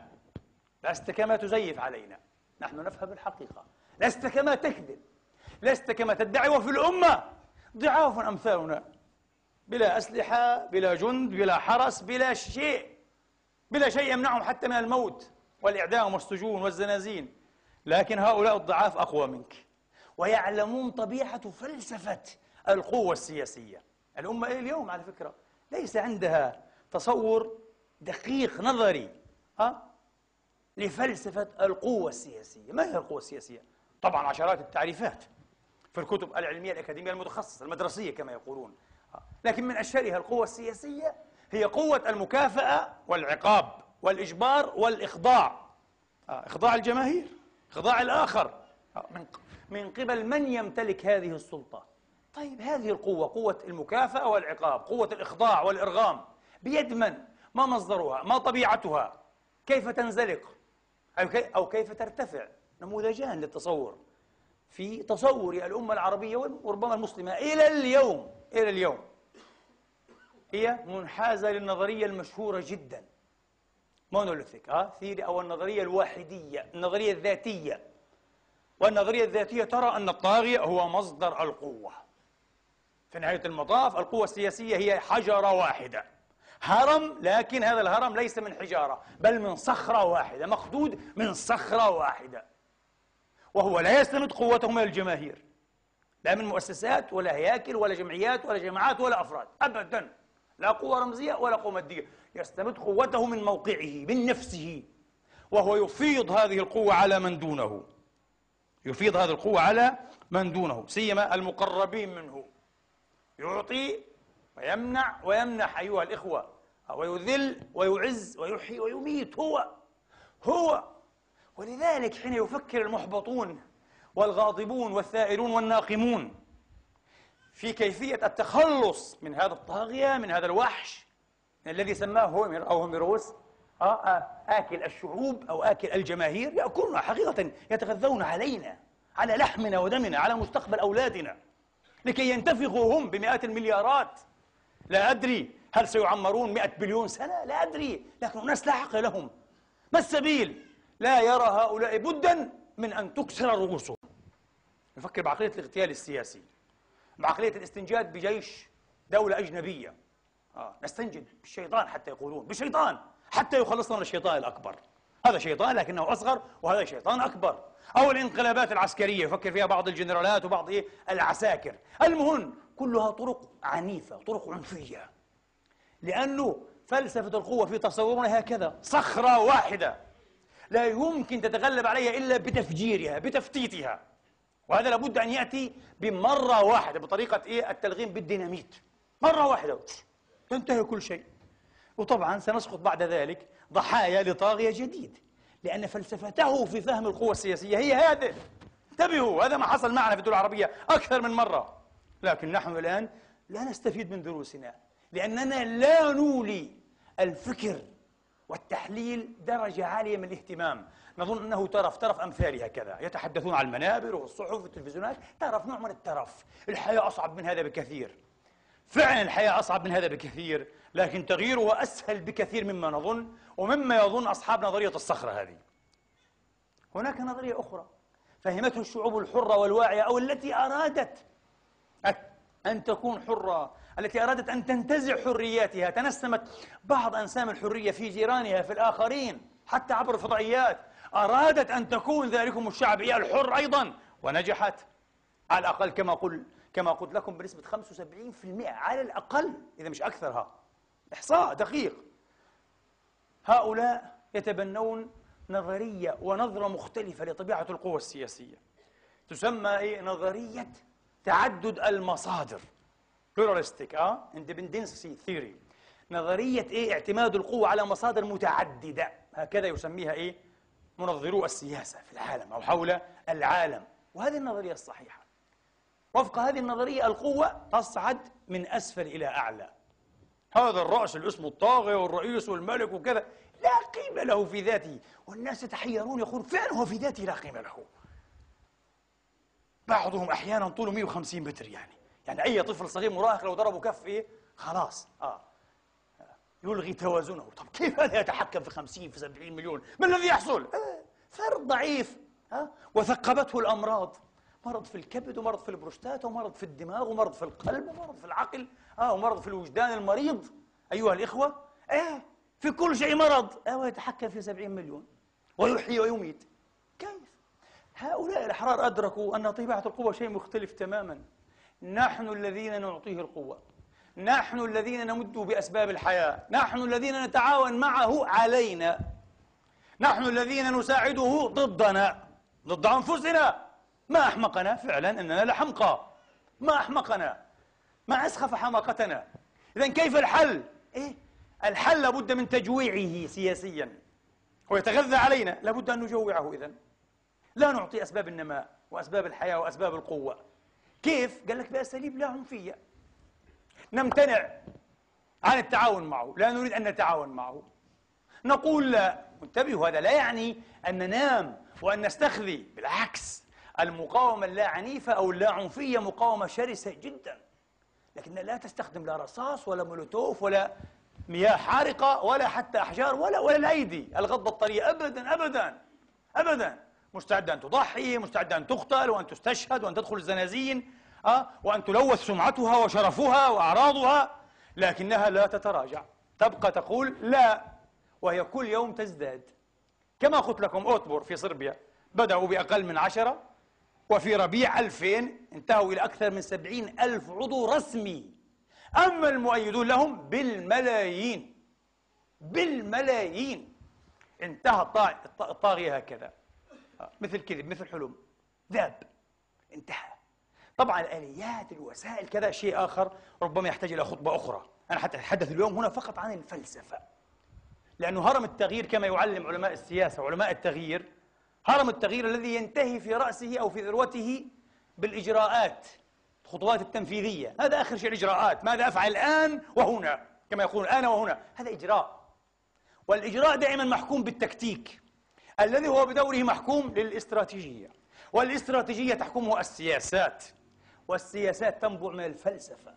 لست كما تزيف علينا. نحن نفهم الحقيقة. لست كما تكذب. لست كما تدعي وفي الأمة. ضعاف أمثالنا. بلا أسلحة بلا جند بلا حرس بلا شيء. بلا شيء يمنعهم حتى من الموت والإعدام والسجون والزنازين. لكن هؤلاء الضعاف أقوى منك. ويعلمون طبيعة فلسفة القوة السياسية. الأمة إلى اليوم على فكرة ليس عندها تصور دقيق نظري ها؟ لفلسفة القوة السياسية. ما هي القوة السياسية؟ طبعا عشرات التعريفات. في الكتب العلمية الأكاديمية المتخصصة المدرسية كما يقولون لكن من أشهرها القوة السياسية هي قوة المكافأة والعقاب والإجبار والإخضاع إخضاع الجماهير إخضاع الآخر من من قبل من يمتلك هذه السلطة طيب هذه القوة قوة المكافأة والعقاب قوة الإخضاع والإرغام بيد من؟ ما مصدرها؟ ما طبيعتها؟ كيف تنزلق؟ أو كيف ترتفع؟ نموذجان للتصور في تصور الأمة العربية وربما المسلمة. إلى اليوم إلى اليوم هي منحازة للنظرية المشهورة جدا. monolithic ها؟ theory أو النظرية الواحدية النظرية الذاتية. والنظرية الذاتية ترى أن الطاغية هو مصدر القوة. في نهاية المطاف القوة السياسية هي حجرة واحدة. هرم لكن هذا الهرم ليس من حجارة بل من صخرة واحدة. مقدود من صخرة واحدة. وهو لا يستمد قوته من الجماهير. لا من مؤسسات ولا هياكل ولا جمعيات ولا جماعات ولا أفراد. أبدا. لا قوة رمزية ولا قوة مادية. يستمد قوته من موقعه من نفسه. وهو يفيض هذه القوة على من دونه. يفيض هذه القوة على من دونه. سيما المقربين منه. يعطي ويمنع ويمنح أيها الإخوة ويذل ويعز ويحيي ويميت. هو. هو. ولذلك حين يفكر المحبطون والغاضبون والثائرون والناقمون في كيفية التخلص من هذا الطاغية من هذا الوحش الذي سماه هومر أو هوميروس آه، آه، آكل الشعوب أو آكل الجماهير يأكلون حقيقة يتغذون علينا على لحمنا ودمنا على مستقبل أولادنا لكي ينتفخوا هم بمئات المليارات. لا أدري هل سيعمرون مئة بليون سنة لا أدري لكن الناس لا حق لهم. ما السبيل؟ لا يرى هؤلاء بدا من أن تكسر رؤوسهم. يفكر بعقلية الاغتيال السياسي بعقلية الاستنجاد بجيش دولة أجنبية. آه. نستنجد بالشيطان حتى يقولون بالشيطان حتى يخلصنا من الشيطان الأكبر. هذا شيطان لكنه أصغر وهذا شيطان أكبر. أو الانقلابات العسكرية يفكر فيها بعض الجنرالات وبعض إيه؟ العساكر. المهم كلها طرق عنيفة طرق عنفية. لأنه فلسفة القوة في تصورنا هكذا صخرة واحدة. لا يمكن تتغلب عليها إلا بتفجيرها بتفتيتها. وهذا لابد أن يأتي بمرة واحدة بطريقة إيه؟ التلغيم بالديناميت. مرة واحدة. تنتهي كل شيء. وطبعا سنسقط بعد ذلك ضحايا لطاغية جديد. لأن فلسفته في فهم القوى السياسية هي هذه. انتبهوا هذا ما حصل معنا في الدول العربية أكثر من مرة. لكن نحن الآن لا نستفيد من دروسنا. لأننا لا نولي الفكر والتحليل درجة عالية من الاهتمام. نظن أنه ترف ترف أمثالها كذا يتحدثون على المنابر والصحف والتلفزيونات ترف نوع من الترف. الحياة أصعب من هذا بكثير. فعلا الحياة أصعب من هذا بكثير لكن تغييرها أسهل بكثير مما نظن ومما يظن أصحاب نظرية الصخرة هذه. هناك نظرية أخرى فهمته الشعوب الحرة والواعية أو التي أرادت أن تكون حرة. التي أرادت أن تنتزع حرياتها تنسمت بعض أنسام الحرية في جيرانها في الآخرين حتى عبر الفضائيات أرادت أن تكون ذلكم الشعب الحر أيضا. ونجحت. على الأقل كما قل كما قلت لكم بنسبة 75% على الأقل إذا مش أكثرها. إحصاء دقيق. هؤلاء يتبنون نظرية ونظرة مختلفة لطبيعة القوى السياسية. تسمى إيه؟ نظرية تعدد المصادر. Pluralistic آه؟ Independency theory. نظرية إيه؟ اعتماد القوة على مصادر متعددة. هكذا يسميها إيه؟ منظرو السياسة في العالم أو حول العالم. وهذه النظرية الصحيحة. وفق هذه النظرية القوة تصعد من أسفل إلى أعلى. هذا الرأس اللي اسمه الطاغية والرئيس والملك وكذا لا قيمة له في ذاته. والناس يتحيرون يقول فعلا هو في ذاته لا قيمة له. بعضهم أحيانا طوله 150 متر يعني. يعني أي طفل صغير مراهق لو ضربه كف إيه خلاص. آه. يلغي توازنه. طب كيف هذا يتحكم في 50 في 70 مليون؟ ما الذي يحصل؟ آه فرد ضعيف. ها آه وثقبته الأمراض. مرض في الكبد ومرض في البروستاتا ومرض في الدماغ ومرض في القلب ومرض في العقل. آه ومرض في الوجدان المريض. أيها الإخوة إيه في كل شيء مرض. آه ويتحكم في سبعين مليون. ويحيي ويميت. كيف؟ هؤلاء الأحرار أدركوا أن طبيعة القوة شيء مختلف تماما. نحن الذين نعطيه القوة. نحن الذين نمد بأسباب الحياة. نحن الذين نتعاون معه علينا. نحن الذين نساعده ضدنا. ضد أنفسنا. ما أحمقنا فعلا أننا لحمقى ما أحمقنا. ما أسخف حماقتنا. إذا كيف الحل؟ إيه؟ الحل لابد من تجويعه سياسيا. ويتغذى علينا. لابد أن نجوعه إذا لا نعطي أسباب النماء وأسباب الحياة وأسباب القوة. كيف؟ قال لك بأساليب لا عنفية. نمتنع عن التعاون معه. لا نريد أن نتعاون معه. نقول لا. انتبهوا هذا لا يعني أن ننام وأن نستخذي. بالعكس المقاومة اللا عنيفة أو اللا عنفية مقاومة شرسة جدا. لكن لا تستخدم لا رصاص ولا مولوتوف ولا مياه حارقة ولا حتى أحجار ولا ولا الأيدي. الغضة الطرية. أبدا أبدا أبدا. مستعدة أن تضحي مستعدة أن تقتل وأن تستشهد وأن تدخل الزنازين أه؟ وأن تلوث سمعتها وشرفها وأعراضها لكنها لا تتراجع. تبقى تقول لا وهي كل يوم تزداد. كما قلت لكم أوتبور في صربيا بدأوا بأقل من عشرة وفي ربيع 2000 انتهوا إلى أكثر من سبعين ألف عضو رسمي. أما المؤيدون لهم بالملايين بالملايين. انتهى الطاغية هكذا. مثل كذب مثل حلم. ذاب. انتهى. طبعا الآليات الوسائل كذا شيء آخر ربما يحتاج إلى خطبة أخرى. أنا حتى أتحدث اليوم هنا فقط عن الفلسفة. لأنه هرم التغيير كما يعلم علماء السياسة وعلماء التغيير هرم التغيير الذي ينتهي في رأسه أو في ذروته بالإجراءات الخطوات التنفيذية. هذا آخر شيء الإجراءات. ماذا أفعل الآن وهنا؟ كما يقول الآن وهنا. هذا إجراء. والإجراء دائما محكوم بالتكتيك. الذي هو بدوره محكوم للاستراتيجية. والاستراتيجية تحكمه السياسات. والسياسات تنبع من الفلسفة.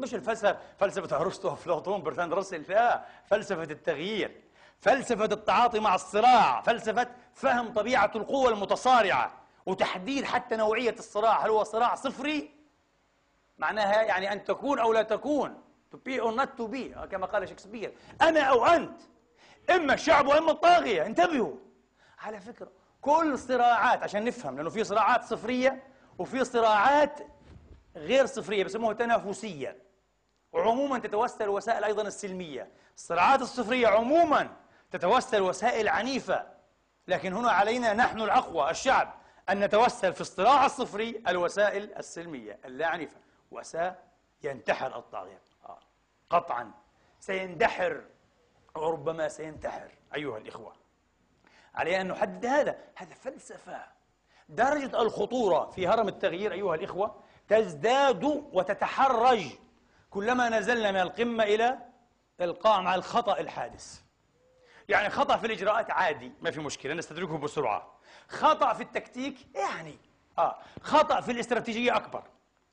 مش الفلسفة فلسفة أرسطو أفلاطون برتراند راسل لا. فلسفة التغيير. فلسفة التعاطي مع الصراع. فلسفة فهم طبيعة القوة المتصارعة. وتحديد حتى نوعية الصراع. هل هو صراع صفري؟ معناها يعني أن تكون أو لا تكون. To be or not to be. كما قال شكسبير. أنا أو أنت. إما الشعب وإما الطاغية انتبهوا. على فكرة كل صراعات عشان نفهم لأنه في صراعات صفرية وفي صراعات غير صفرية بسموها تنافسية. وعموما تتوسل الوسائل أيضا السلمية. الصراعات الصفرية عموما تتوسل وسائل عنيفة. لكن هنا علينا نحن الأقوى الشعب أن نتوسل في الصراع الصفري الوسائل السلمية اللا عنيفة وسينتحر الطاغية. آه. قطعا. سيندحر وربما سينتحر. أيها الإخوة. علينا أن نحدد هذا. هذا فلسفة. درجة الخطورة في هرم التغيير أيها الإخوة تزداد وتتحرج كلما نزلنا من القمة إلى القاع مع الخطأ الحادث. يعني خطأ في الإجراءات عادي ما في مشكلة نستدركه بسرعة. خطأ في التكتيك يعني آه خطأ في الاستراتيجية أكبر.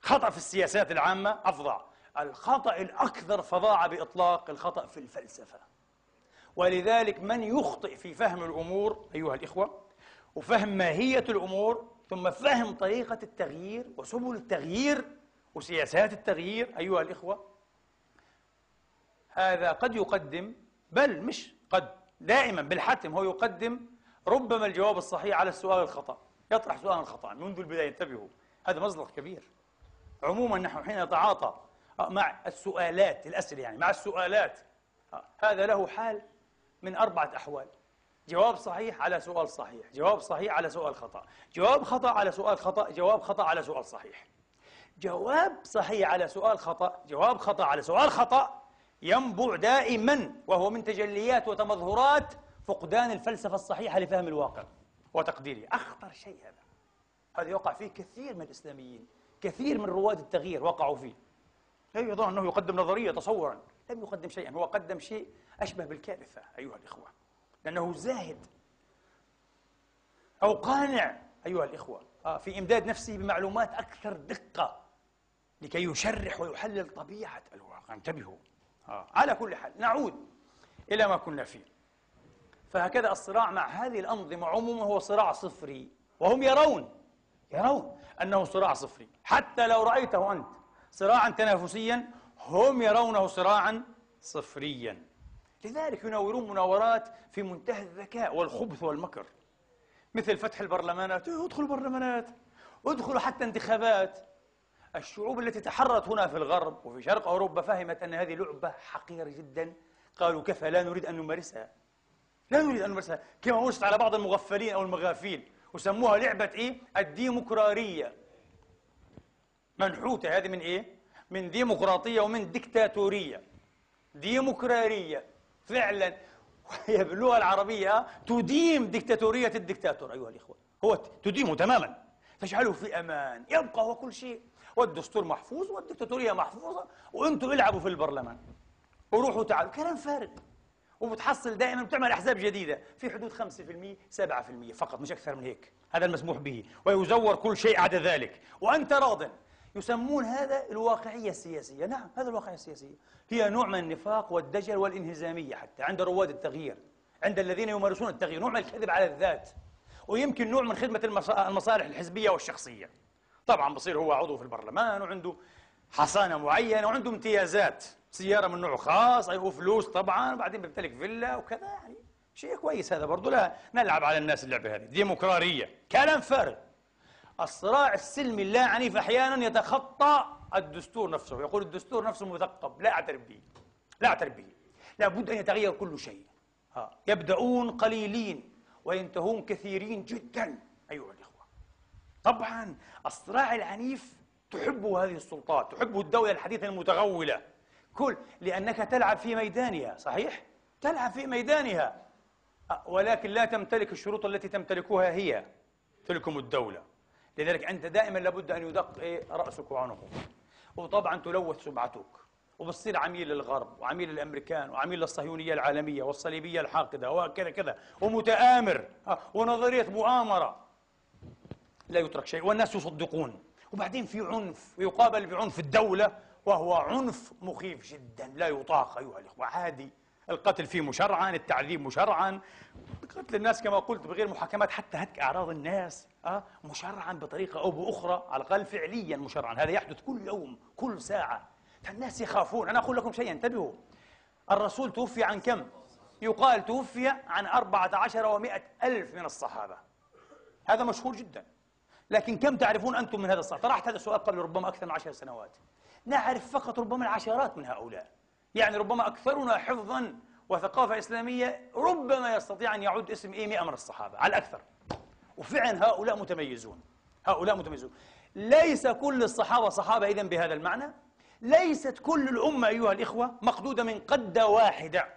خطأ في السياسات العامة أفظع الخطأ الأكثر فظاعة بإطلاق الخطأ في الفلسفة. ولذلك من يخطئ في فهم الأمور أيها الإخوة وفهم ماهية الأمور ثم فهم طريقة التغيير وسبل التغيير وسياسات التغيير أيها الإخوة هذا قد يقدم بل مش قد دائما بالحتم هو يقدم ربما الجواب الصحيح على السؤال الخطأ. يطرح سؤال الخطأ منذ البداية انتبهوا هذا مزلق كبير. عموما نحن حين نتعاطى مع السؤالات الأسئلة يعني مع السؤالات هذا له حال. من أربعة أحوال. جواب صحيح على سؤال صحيح. جواب صحيح على سؤال خطأ. جواب خطأ على سؤال خطأ. جواب خطأ على سؤال صحيح. جواب صحيح على سؤال خطأ. جواب خطأ على سؤال خطأ ينبع دائما وهو من تجليات وتمظهرات فقدان الفلسفة الصحيحة لفهم الواقع وتقديره. أخطر شيء هذا. هذا يقع فيه كثير من الإسلاميين. كثير من رواد التغيير وقعوا فيه. يظن أنه يقدم نظرية تصورا. لم يقدم شيئا. هو قدم شيء أشبه بالكارثة أيها الإخوة. لأنه زاهد أو قانع أيها الإخوة. آه، في إمداد نفسه بمعلومات أكثر دقة لكي يشرح ويحلل طبيعة الواقع. انتبهوا. آه. على كل حال نعود إلى ما كنا فيه. فهكذا الصراع مع هذه الأنظمة عموما هو صراع صفري. وهم يرون يرون أنه صراع صفري. حتى لو رأيته أنت صراعا تنافسيا هم يرونه صراعا صفريا. لذلك يناورون مناورات في منتهى الذكاء والخبث والمكر. مثل فتح البرلمانات. ادخلوا برلمانات. ادخلوا حتى انتخابات. الشعوب التي تحررت هنا في الغرب وفي شرق أوروبا فهمت أن هذه لعبة حقيرة جدا. قالوا كفى لا نريد أن نمارسها؟ لا نريد أن نمارسها. كما مارست على بعض المغفلين أو المغافيل. وسموها لعبة إيه؟ الديمقراطية. منحوتة. هذه من إيه؟ من ديمقراطية ومن ديكتاتورية. ديمقراطية فعلا. <laughs> وهي باللغة العربية تديم ديكتاتورية الدكتاتور أيها الإخوة. هو تديمه تماما. تجعله في أمان. يبقى هو كل شيء. والدستور محفوظ والدكتاتورية محفوظة وأنتم العبوا في البرلمان. وروحوا تعالوا. كلام فارغ. وبتحصل دائما بتعمل أحزاب جديدة. في حدود 5% 7% فقط مش أكثر من هيك. هذا المسموح به. ويزور كل شيء عدا ذلك. وأنت راض. يسمون هذا الواقعية السياسية. نعم هذا الواقعية السياسية. هي نوع من النفاق والدجل والانهزامية حتى عند رواد التغيير عند الذين يمارسون التغيير نوع من الكذب على الذات ويمكن نوع من خدمة المصالح الحزبية والشخصية. طبعا بصير هو عضو في البرلمان وعنده حصانة معينة وعنده امتيازات سيارة من نوع خاص أي فلوس طبعا وبعدين بيمتلك فيلا وكذا يعني شيء كويس هذا برضه. لا نلعب على الناس اللعبة هذه ديمقراطية كلام فارغ. الصراع السلمي اللا عنيف أحيانا يتخطى الدستور نفسه. يقول الدستور نفسه مثقب لا أعترف به لا أعترف به. لابد أن يتغير كل شيء. ها. يبدأون قليلين وينتهون كثيرين جدا أيها الإخوة. طبعا الصراع العنيف تحبه هذه السلطات تحبه الدولة الحديثة المتغولة. كل لأنك تلعب في ميدانها صحيح؟ تلعب في ميدانها. ولكن لا تمتلك الشروط التي تمتلكها هي تلكم الدولة. لذلك أنت دائما لابد أن يدق إيه رأسك وعنقك. وطبعا تلوث سمعتك وبتصير عميل للغرب وعميل للأمريكان وعميل للصهيونية العالمية والصليبية الحاقدة وكذا كذا. ومتآمر ونظرية مؤامرة. لا يترك شيء والناس يصدقون. وبعدين في عنف ويقابل بعنف الدولة وهو عنف مخيف جدا. لا يطاق أيها الإخوة عادي. القتل فيه مشرعا التعذيب مشرعا. قتل الناس كما قلت بغير محاكمات حتى هتك أعراض الناس أه؟ مشرعا بطريقة أو بأخرى على الأقل فعليا مشرعا. هذا يحدث كل يوم كل ساعة. فالناس يخافون. أنا أقول لكم شيئا انتبهوا. الرسول توفي عن كم؟ يقال توفي عن أربعة عشر ومائة ألف من الصحابة. هذا مشهور جدا. لكن كم تعرفون أنتم من هذا الصحابة؟ طرحت هذا السؤال قبل ربما أكثر من عشر سنوات. نعرف فقط ربما العشرات من هؤلاء. يعني ربما أكثرنا حفظا وثقافة إسلامية ربما يستطيع أن يعد اسم إيه 100 من الصحابة على الأكثر. وفعلا هؤلاء متميزون هؤلاء متميزون. ليس كل الصحابة صحابة إذن بهذا المعنى. ليست كل الأمة أيها الإخوة مقدودة من قدة واحدة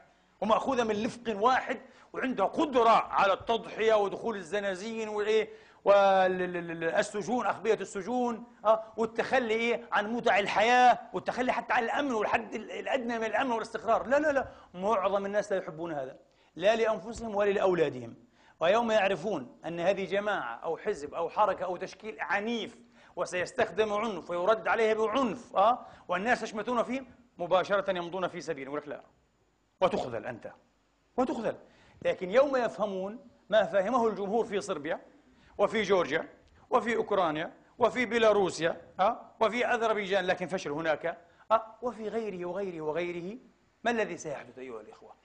ومأخوذة من لفق واحد وعندها قدرة على التضحية ودخول الزنازين والإيه والسجون أخبية السجون أه والتخلي إيه؟ عن متع الحياة والتخلي حتى عن الأمن والحد الأدنى من الأمن والاستقرار. لا لا لا. معظم الناس لا يحبون هذا. لا لأنفسهم ولا لأولادهم. ويوم يعرفون أن هذه جماعة أو حزب أو حركة أو تشكيل عنيف وسيستخدم عنف ويرد عليه بعنف أه؟ والناس يشمتون فيه مباشرة يمضون في سبيله يقول لك لا وتخذل أنت. وتخذل. لكن يوم يفهمون ما فهمه الجمهور في صربيا وفي جورجيا وفي أوكرانيا وفي بيلاروسيا أه؟ وفي أذربيجان لكن فشل هناك. أه؟ وفي غيره وغيره وغيره. ما الذي سيحدث أيها الإخوة؟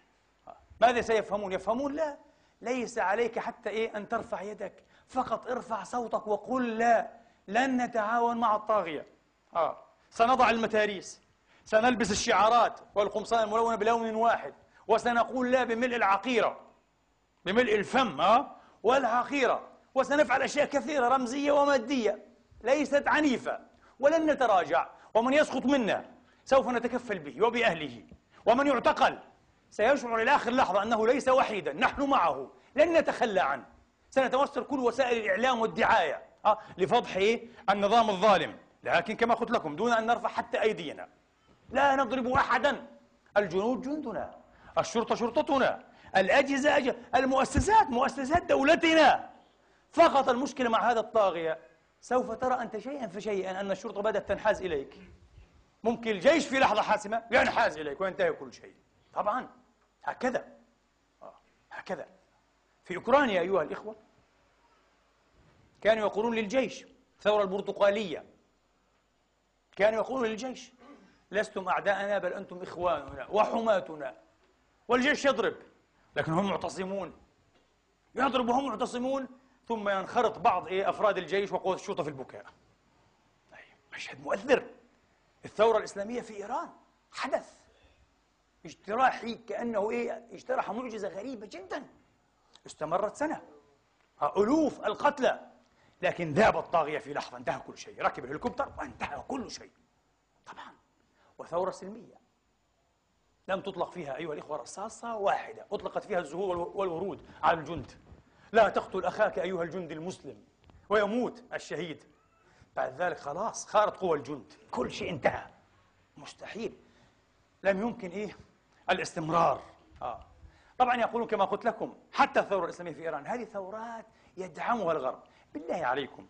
ماذا سيفهمون؟ يفهمون لا. ليس عليك حتى إيه؟ أن ترفع يدك. فقط ارفع صوتك وقل لا. لن نتعاون مع الطاغية. آه. سنضع المتاريس. سنلبس الشعارات والقمصان الملونة بلون واحد. وسنقول لا بملء العقيرة. بملء الفم آه؟ والعقيرة. وسنفعل أشياء كثيرة رمزية ومادية ليست عنيفة ولن نتراجع. ومن يسقط منا سوف نتكفل به وبأهله. ومن يعتقل سيشعر إلى آخر لحظة أنه ليس وحيدا نحن معه. لن نتخلى عنه. سنتوسل كل وسائل الإعلام والدعاية أه لفضح؟ النظام الظالم. لكن كما قلت لكم دون أن نرفع حتى أيدينا. لا نضرب أحدا. الجنود جندنا الشرطة شرطتنا الأجهزة أجهزة المؤسسات مؤسسات دولتنا. فقط المشكلة مع هذا الطاغية. سوف ترى أنت شيئا فشيئا أن الشرطة بدأت تنحاز إليك. ممكن الجيش في لحظة حاسمة ينحاز إليك وينتهي كل شيء. طبعا. هكذا. آه، هكذا. في أوكرانيا أيها الإخوة كانوا يقولون للجيش الثورة البرتقالية كانوا يقولون للجيش لستم أعداءنا بل أنتم إخواننا وحماتنا. والجيش يضرب لكن هم معتصمون. يضرب وهم معتصمون ثم ينخرط بعض إيه أفراد الجيش وقوات الشرطة في البكاء. طيب مشهد مؤثر. الثورة الإسلامية في إيران حدث اجتراحي كأنه إيه اجترح معجزة غريبة جدا. استمرت سنة. ألوف القتلى. لكن ذاب الطاغية في لحظة انتهى كل شيء. ركب الهليكوبتر وانتهى كل شيء. طبعا. وثورة سلمية. لم تطلق فيها أيها الإخوة رصاصة واحدة. أطلقت فيها الزهور والورود على الجند. لا تقتل أخاك أيها الجندي المسلم ويموت الشهيد. بعد ذلك خلاص خارت قوى الجند. كل شيء انتهى. مستحيل. لم يمكن إيه؟ الاستمرار. آه. طبعا يقولون كما قلت لكم حتى الثورة الإسلامية في إيران هذه ثورات يدعمها الغرب. بالله عليكم؟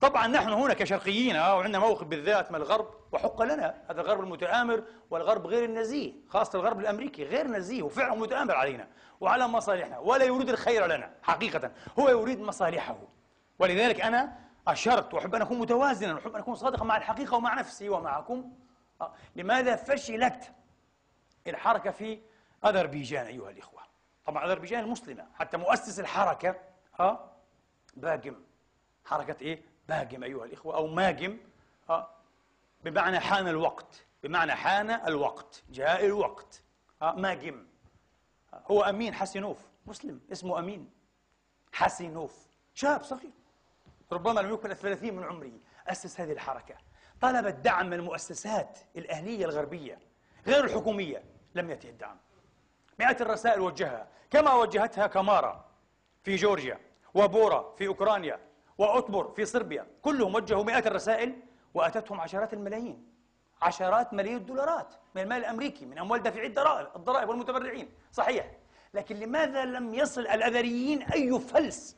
طبعا نحن هنا كشرقيين؟ وعندنا موقف بالذات من الغرب وحق لنا هذا الغرب المتآمر والغرب غير النزيه خاصة الغرب الأمريكي غير نزيه وفعلا متآمر علينا وعلى مصالحنا ولا يريد الخير لنا حقيقة هو يريد مصالحه ولذلك أنا أشرت وأحب أن أكون متوازنا وأحب أن أكون صادقا مع الحقيقة ومع نفسي ومعكم أه؟ لماذا فشلت الحركة في أذربيجان أيها الإخوة طبعا أذربيجان المسلمة حتى مؤسس الحركة ها باقم حركة إيه؟ باقم أيها الإخوة أو ماقم ها بمعنى حان الوقت بمعنى حان الوقت جاء الوقت ها ماقم هو أمين حسينوف مسلم اسمه أمين حسينوف شاب صغير ربما لم يكن الثلاثين من عمره أسس هذه الحركة. طلب الدعم من المؤسسات الأهلية الغربية غير الحكومية لم يأتي الدعم. مئات الرسائل وجهها كما وجهتها كمارا في جورجيا وبورا في أوكرانيا وأطبر في صربيا. كلهم وجهوا مئات الرسائل وأتتهم عشرات الملايين. عشرات ملايين الدولارات من المال الأمريكي من أموال دافعي الضرائب الضرائب والمتبرعين. صحيح. لكن لماذا لم يصل الأذريين أي فلس؟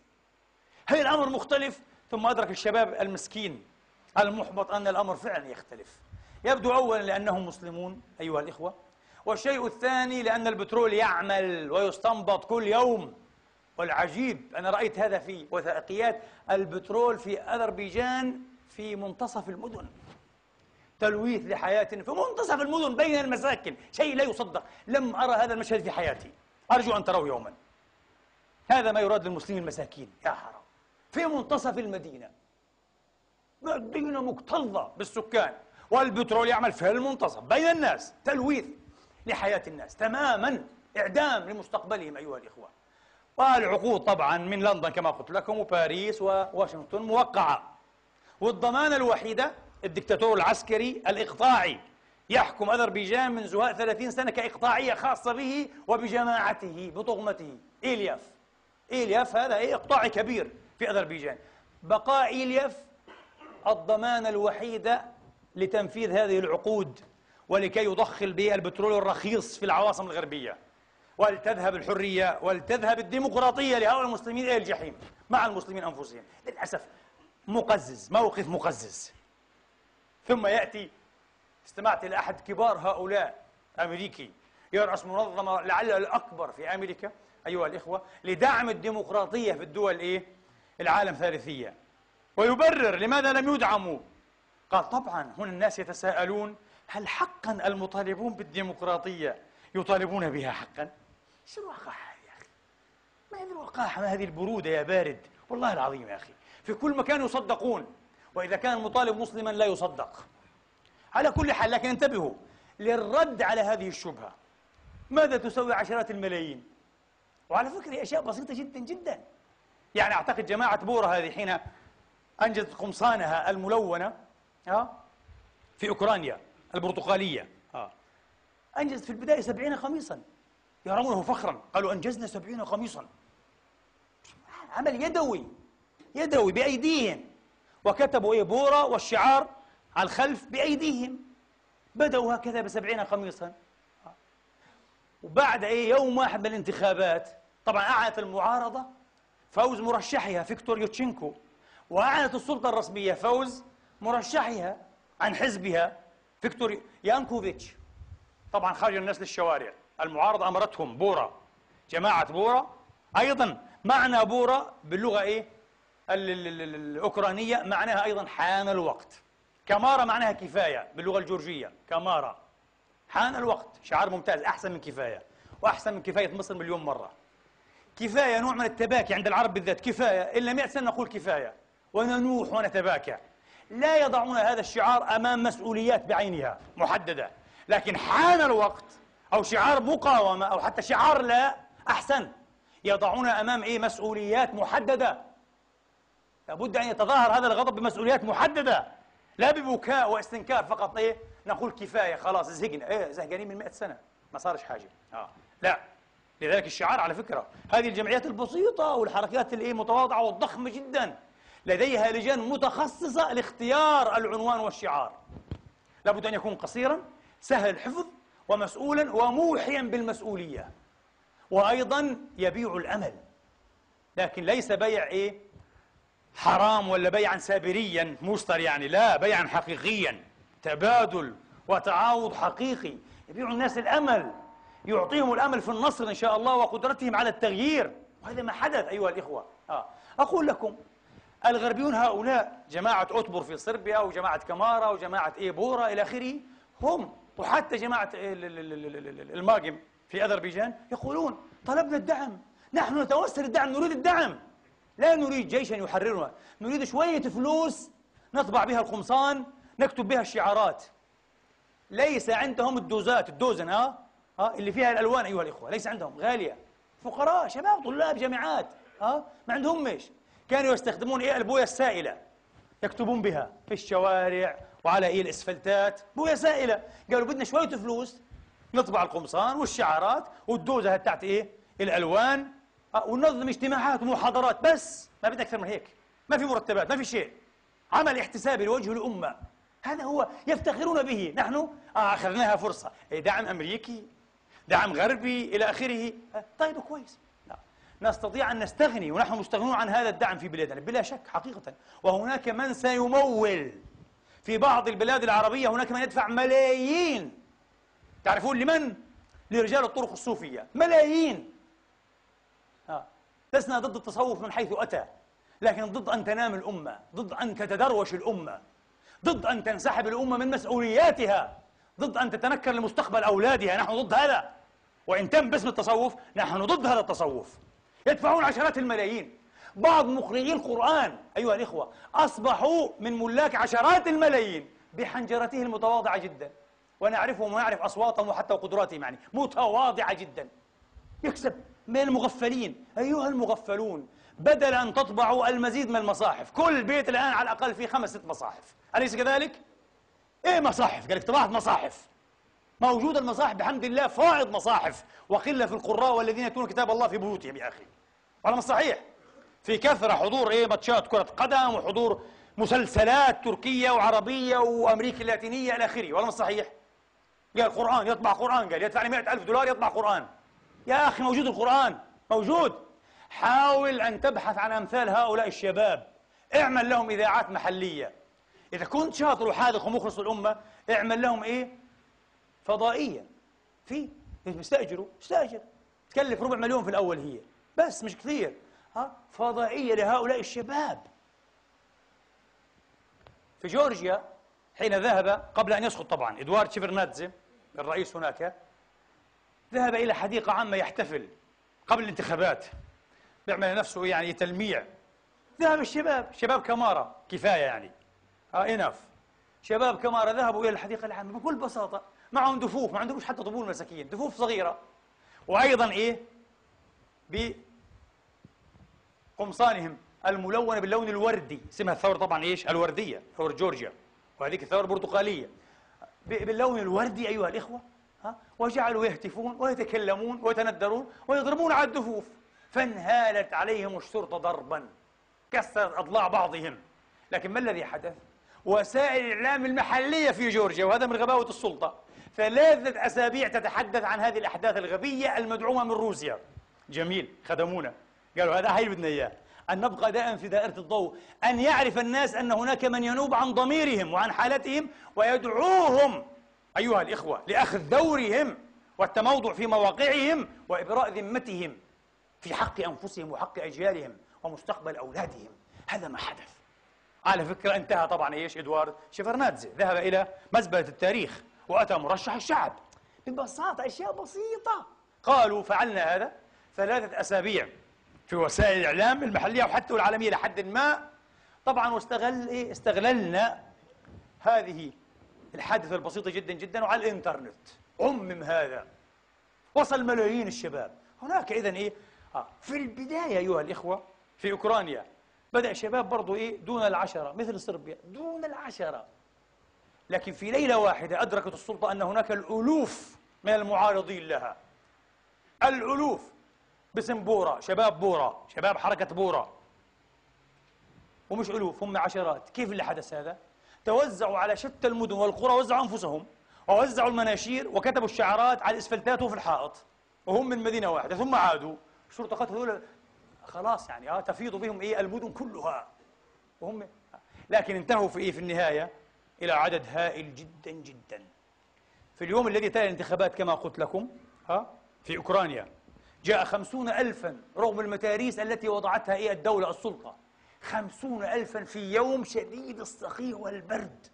هل الأمر مختلف؟ ثم أدرك الشباب المسكين المحبط أن الأمر فعلا يختلف. يبدو أولا لأنهم مسلمون أيها الإخوة. والشيء الثاني لأن البترول يعمل ويستنبط كل يوم. والعجيب أنا رأيت هذا في وثائقيات البترول في أذربيجان في منتصف المدن. تلويث لحياة في منتصف المدن بين المساكن شيء لا يصدق. لم أرى هذا المشهد في حياتي. أرجو أن تروه يوما. هذا ما يراد للمسلمين المساكين يا حرام. في منتصف المدينة. مدينة مكتظة بالسكان. والبترول يعمل في المنتصف بين الناس. تلويث لحياة الناس. تماما إعدام لمستقبلهم أيها الإخوة. والعقود طبعا من لندن كما قلت لكم وباريس وواشنطن موقعة. والضمانة الوحيدة الدكتاتور العسكري الإقطاعي. يحكم أذربيجان منذ 30 سنة كإقطاعية خاصة به وبجماعته بطغمته. إيلياف. إيلياف هذا إيه؟ إقطاعي كبير في أذربيجان. بقاء إيلياف الضمانة الوحيدة لتنفيذ هذه العقود ولكي يضخل به البترول الرخيص في العواصم الغربية. ولتذهب الحرية ولتذهب الديمقراطية لهؤلاء المسلمين إلى الجحيم مع المسلمين أنفسهم للأسف مقزز موقف مقزز ثم يأتي استمعت إلى أحد كبار هؤلاء أمريكي يرأس منظمة لعل الأكبر في أمريكا أيها الإخوة لدعم الديمقراطية في الدول إيه؟ العالم ثالثية ويبرر لماذا لم يدعموا قال طبعا هنا الناس يتساءلون هل حقا المطالبون بالديمقراطية يطالبون بها حقا؟ شو الوقاحة يا أخي؟ ما هذه الوقاحة؟ ما هذه البرودة يا بارد؟ والله العظيم يا أخي. في كل مكان يصدقون. وإذا كان المطالب مسلما لا يصدق. على كل حال لكن انتبهوا. للرد على هذه الشبهة ماذا تسوي عشرات الملايين؟ وعلى فكرة أشياء بسيطة جدا جدا. يعني أعتقد جماعة بورا هذه حين أنجزت قمصانها الملونة في أوكرانيا البرتقالية أنجزت في البداية سبعين قميصا يرونه فخرا. قالوا أنجزنا سبعين قميصا. عمل يدوي يدوي بأيديهم. وكتبوا إيه؟ بورا والشعار على الخلف بأيديهم. بدأوا هكذا بسبعين قميصا. وبعد إيه؟ يوم واحد من الانتخابات طبعا أعلنت المعارضة فوز مرشحها فيكتور يوشتشينكو. وأعلنت السلطة الرسمية فوز مرشحها عن حزبها فيكتور يانوكوفيتش. طبعا خرج الناس للشوارع. المعارضة أمرتهم بورا جماعة بورا. أيضا معنى بورا باللغة إيه؟ الأوكرانية معناها أيضا حان الوقت. كمارة معناها كفاية باللغة الجورجية. كمارة حان الوقت. شعار ممتاز أحسن من كفاية. وأحسن من كفاية مصر مليون مرة. كفاية نوع من التباكي عند العرب بالذات. كفاية. إلا مئة سنة نقول كفاية. وننوح ونتباكى. لا يضعون هذا الشعار أمام مسؤوليات بعينها محددة. لكن حان الوقت أو شعار مقاومة أو حتى شعار لا أحسن. يضعون أمام إيه؟ مسؤوليات محددة. لابد أن يتظاهر هذا الغضب بمسؤوليات محددة. لا ببكاء واستنكار فقط. إيه؟ نقول كفاية. خلاص زهقنا. إيه؟ زهقانين من 100 سنة. ما صارش حاجة. آه. لا. لذلك الشعار على فكرة. هذه الجمعيات البسيطة والحركات الإيه متواضعة والضخمة جدا. لديها لجان متخصصة لاختيار العنوان والشعار. لابد أن يكون قصيرا سهل الحفظ ومسؤولا وموحيا بالمسؤولية. وأيضا يبيع الأمل. لكن ليس بيع إيه؟ حرام ولا بيعا سابريا مشتر يعني لا بيعا حقيقيا. تبادل وتعاوض حقيقي. يبيع الناس الأمل. يعطيهم الأمل في النصر إن شاء الله وقدرتهم على التغيير. وهذا ما حدث أيها الإخوة. آه. أقول لكم الغربيون هؤلاء جماعة أوتبور في صربيا وجماعة كمارا وجماعة إيبورا إلى آخره هم وحتى جماعة الماجم في أذربيجان يقولون طلبنا الدعم نحن نتوسل الدعم نريد الدعم. لا نريد جيشا يحررنا نريد شوية فلوس نطبع بها القمصان نكتب بها الشعارات. ليس عندهم الدوزات الدوزن ها؟ ها؟ اللي فيها الألوان أيها الإخوة ليس عندهم غالية. فقراء شباب طلاب جامعات ها؟ ما عندهمش. كانوا يستخدمون إيه؟ البوية السائلة يكتبون بها في الشوارع وعلى إيه الإسفلتات؟ بويه سائلة. قالوا بدنا شوية فلوس نطبع القمصان والشعارات والدوزة تاعت إيه؟ الألوان. آه، وننظم اجتماعات ومحاضرات. بس ما بدنا أكثر من هيك. ما في مرتبات ما في شيء. عمل احتسابي لوجه الأمة. هذا هو يفتخرون به. نحن آه آخذناها فرصة. إيه، دعم أمريكي دعم غربي إلى آخره. آه، طيب كويس. لا. نستطيع أن نستغني ونحن مستغنون عن هذا الدعم في بلادنا. بلا شك حقيقة. وهناك من سيمول. في بعض البلاد العربية هناك من يدفع ملايين. تعرفون لمن؟ لرجال الطرق الصوفية. ملايين. لسنا ضد التصوف من حيث أتى لكن ضد أن تنام الأمة ضد أن تتدروش الأمة ضد أن تنسحب الأمة من مسؤولياتها ضد أن تتنكر لمستقبل أولادها. نحن ضد هذا. وإن تم باسم التصوف نحن ضد هذا التصوف. يدفعون عشرات الملايين. بعض مقرئي القرآن أيها الإخوة أصبحوا من ملاك عشرات الملايين بحنجرته المتواضعة جدا. ونعرفهم ونعرف أصواتهم وحتى وقدراتهم يعني. متواضعة جدا. يكسب من المغفلين. أيها المغفلون بدل أن تطبعوا المزيد من المصاحف كل بيت الآن على الأقل فيه خمس ست مصاحف. أليس كذلك؟ إيه مصاحف؟ قال لك طبعت مصاحف. موجود المصاحف بحمد الله فائض مصاحف. وقلة في القراء والذين يتلون كتاب الله في بيوتهم يا أخي. على صحيح؟ في كثرة حضور إيه ماتشات كرة قدم وحضور مسلسلات تركية وعربية وأمريكا اللاتينية إلى آخره. ولا مش صحيح؟ قال قرآن يطبع قرآن. قال يدفع لي 100000 دولار يطبع قرآن. يا أخي موجود القرآن موجود. حاول أن تبحث عن أمثال هؤلاء الشباب. اعمل لهم إذاعات محلية. إذا كنت شاطر وحاذق ومخلص الأمة اعمل لهم إيه؟ فضائية في. بيستأجروا استأجر تكلف ربع مليون في الأول هي. بس مش كثير. فضائية لهؤلاء الشباب. في جورجيا حين ذهب قبل أن يسقط طبعا إدوارد شيفرنادزي الرئيس هناك ذهب إلى حديقة عامة يحتفل قبل الانتخابات بيعمل نفسه يعني تلميع. ذهب الشباب. شباب كمارة كفاية يعني. آه انف شباب كمارة ذهبوا إلى الحديقة العامة بكل بساطة معهم دفوف ما عندهمش حتى طبول مساكين دفوف صغيرة. وأيضا إيه؟ بقمصانهم الملونة باللون الوردي. اسمها الثورة طبعا إيش؟ الوردية ثورة جورجيا. وهذيك الثورة البرتقالية باللون الوردي أيها الإخوة ها؟ وجعلوا يهتفون ويتكلمون ويتندرون ويضربون على الدفوف. فانهالت عليهم الشرطة ضربا. كسرت أضلاع بعضهم. لكن ما الذي حدث؟ وسائل الإعلام المحلية في جورجيا وهذا من غباوة السلطة. ثلاثة أسابيع تتحدث عن هذه الأحداث الغبية المدعومة من روسيا. جميل خدمونا. قالوا هذا هاي بدنا إياه. أن نبقى دائما في دائرة الضوء أن يعرف الناس أن هناك من ينوب عن ضميرهم وعن حالتهم ويدعوهم أيها الإخوة لأخذ دورهم والتموضع في مواقعهم وإبراء ذمتهم في حق أنفسهم وحق أجيالهم ومستقبل أولادهم. هذا ما حدث. على فكرة انتهى طبعا إيش إدوارد شيفرنادزي. ذهب إلى مزبلة التاريخ وأتى مرشح الشعب. ببساطة أشياء بسيطة. قالوا فعلنا هذا ثلاثة أسابيع. في وسائل الإعلام المحلية وحتى العالمية لحد ما. طبعا واستغل إيه؟ استغللنا هذه الحادثة البسيطة جدا جدا وعلى الإنترنت. عمم هذا. وصل ملايين الشباب. هناك إذا إيه؟ آه. في البداية أيها الإخوة في أوكرانيا بدأ شباب برضو إيه؟ دون العشرة مثل صربيا دون العشرة. لكن في ليلة واحدة أدركت السلطة أن هناك الألوف من المعارضين لها. الألوف. باسم بورا شباب بورا شباب حركة بورا. ومش ألوف هم عشرات. كيف اللي حدث هذا؟ توزعوا على شتى المدن والقرى وزعوا أنفسهم ووزعوا المناشير وكتبوا الشعارات على الإسفلتات وفي الحائط. وهم من مدينة واحدة ثم عادوا. الشرطة قالت هذول؟ خلاص يعني آه تفيض بهم إيه المدن كلها. وهم لكن انتهوا في إيه؟ في النهاية إلى عدد هائل جدا جدا. في اليوم الذي تالي الانتخابات كما قلت لكم ها في أوكرانيا. جاء خمسون ألفا رغم المتاريس التي وضعتها إيه الدولة السلطة. خمسون ألفا في يوم شديد الصخيع والبرد.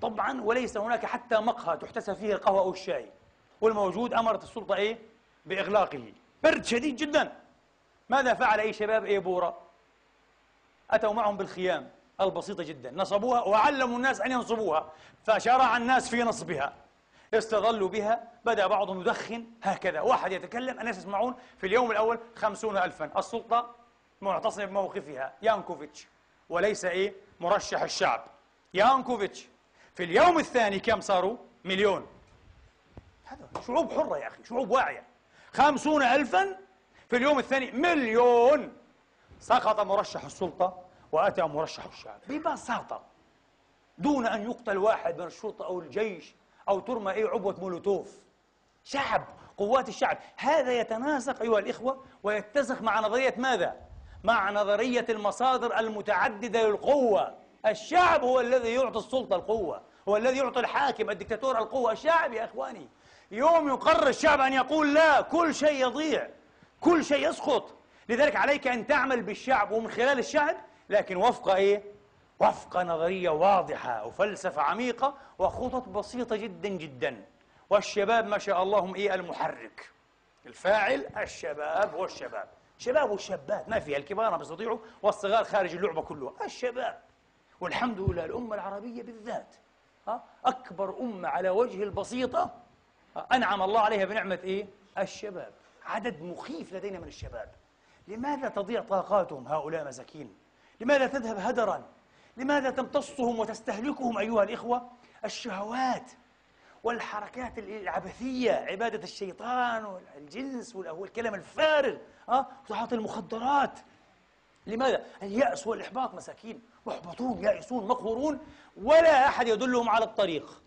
طبعا وليس هناك حتى مقهى تحتسى فيه القهوة أو الشاي. والموجود أمرت السلطة إيه؟ بإغلاقه. برد شديد جدا. ماذا فعل أي شباب أي بورا؟ أتوا معهم بالخيام البسيطة جدا. نصبوها وعلموا الناس أن ينصبوها. فشرع الناس في نصبها. استظلوا بها بدأ بعضهم يدخن هكذا. واحد يتكلم الناس يسمعون في اليوم الأول خمسون ألفا. السلطة معتصمة بموقفها يانكوفيتش وليس إيه؟ مرشح الشعب. يانكوفيتش. في اليوم الثاني كم صاروا؟ مليون. هذا شعوب حرة يا أخي شعوب واعية. خمسون ألفا. في اليوم الثاني مليون. سقط مرشح السلطة وأتى مرشح الشعب. ببساطة دون أن يقتل واحد من الشرطة أو الجيش أو ترمى أي عبوة مولوتوف. شعب قوات الشعب. هذا يتناسق أيها الإخوة ويتسق مع نظرية ماذا؟ مع نظرية المصادر المتعددة للقوة. الشعب هو الذي يعطي السلطة القوة هو الذي يعطي الحاكم الدكتاتور القوة. الشعب يا إخواني يوم يقرر الشعب أن يقول لا كل شيء يضيع كل شيء يسقط. لذلك عليك أن تعمل بالشعب ومن خلال الشعب لكن وفق إيه؟ وفق نظرية واضحة وفلسفة عميقة وخطط بسيطة جدا جدا. والشباب ما شاء الله هم إيه المحرك؟ الفاعل الشباب والشباب. شباب والشابات ما فيها الكبار ما بيستطيعوا والصغار خارج اللعبة كلها. الشباب. والحمد لله الأمة العربية بالذات. أكبر أمة على وجه البسيطة. أنعم الله عليها بنعمة إيه؟ الشباب. عدد مخيف لدينا من الشباب. لماذا تضيع طاقاتهم هؤلاء مساكين؟ لماذا تذهب هدرا؟ لماذا تمتصهم وتستهلكهم أيها الإخوة؟ الشهوات والحركات العبثية عبادة الشيطان والجنس والكلام الفارغ أه؟ وتعاطي المخدرات لماذا؟ اليأس والإحباط مساكين محبطون يائسون مقهورون ولا أحد يدلهم على الطريق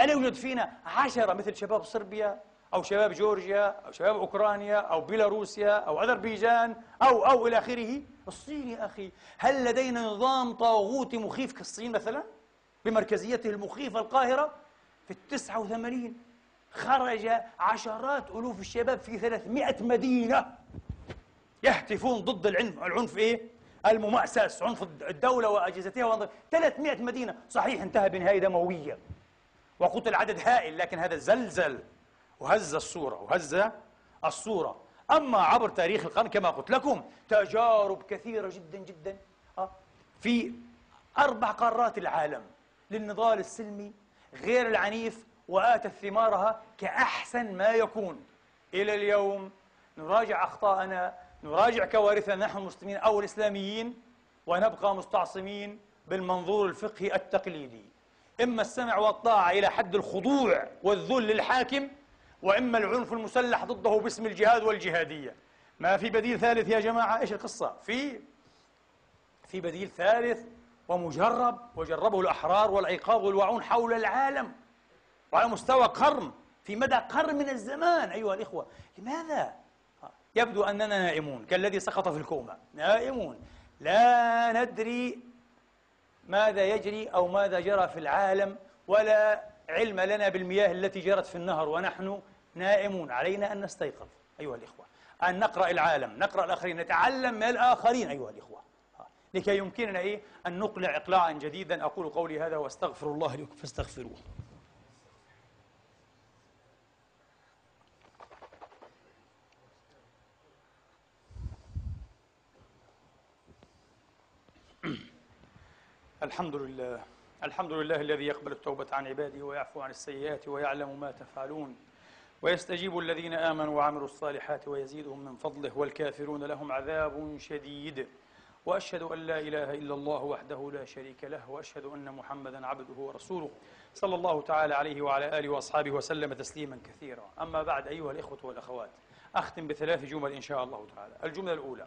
ألا يوجد فينا عشرة مثل شباب صربيا أو شباب جورجيا أو شباب أوكرانيا أو بيلاروسيا أو أذربيجان أو أو إلى آخره. الصين يا أخي هل لدينا نظام طاغوتي مخيف كالصين مثلا؟ بمركزيته المخيفة القاهرة في التسعة وثمانين. خرج عشرات ألوف الشباب في ثلاثمائة مدينة. يهتفون ضد العنف. العنف إيه؟ الممأسس عنف الدولة وأجهزتها 300 مدينة. صحيح انتهى بنهاية دموية. وقتل عدد هائل لكن هذا زلزل. وهز الصورة وهز الصورة. أما عبر تاريخ القرن كما قلت لكم تجارب كثيرة جدا جدا. آه، في أربع قارات العالم للنضال السلمي غير العنيف وآتت ثمارها كأحسن ما يكون. إلى اليوم نراجع أخطاءنا نراجع كوارثنا. نحن المسلمين أو الإسلاميين ونبقى مستعصمين بالمنظور الفقهي التقليدي. إما السمع والطاعة إلى حد الخضوع والذل للحاكم وإما العنف المسلح ضده باسم الجهاد والجهادية. ما في بديل ثالث يا جماعة؟ إيش القصة؟ في في بديل ثالث ومجرب وجربه الأحرار والعقاب والواعون حول العالم وعلى مستوى قرن في مدى قرن من الزمان أيها الإخوة. لماذا؟ يبدو أننا نائمون كالذي سقط في الكومة. نائمون. لا ندري ماذا يجري أو ماذا جرى في العالم ولا علم لنا بالمياه التي جرت في النهر ونحن نائمون علينا أن نستيقظ أيها الإخوة. أن نقرأ العالم نقرأ الآخرين نتعلم من الآخرين أيها الإخوة. لكي يمكننا إيه؟ أن نقلع إقلاعا جديدا. أقول قولي هذا واستغفر الله لكم فاستغفروه. <clears throat> الحمد لله. الحمد لله الذي يقبل التوبة عن عباده ويعفو عن السيئات ويعلم ما تفعلون. ويستجيب الذين آمنوا وعملوا الصالحات ويزيدهم من فضله والكافرون لهم عذاب شديد. وأشهد أن لا إله إلا الله وحده لا شريك له وأشهد أن محمدا عبده ورسوله صلى الله تعالى عليه وعلى آله وأصحابه وسلم تسليما كثيرا. أما بعد أيها الإخوة والأخوات أختم بثلاث جمل إن شاء الله تعالى. الجملة الأولى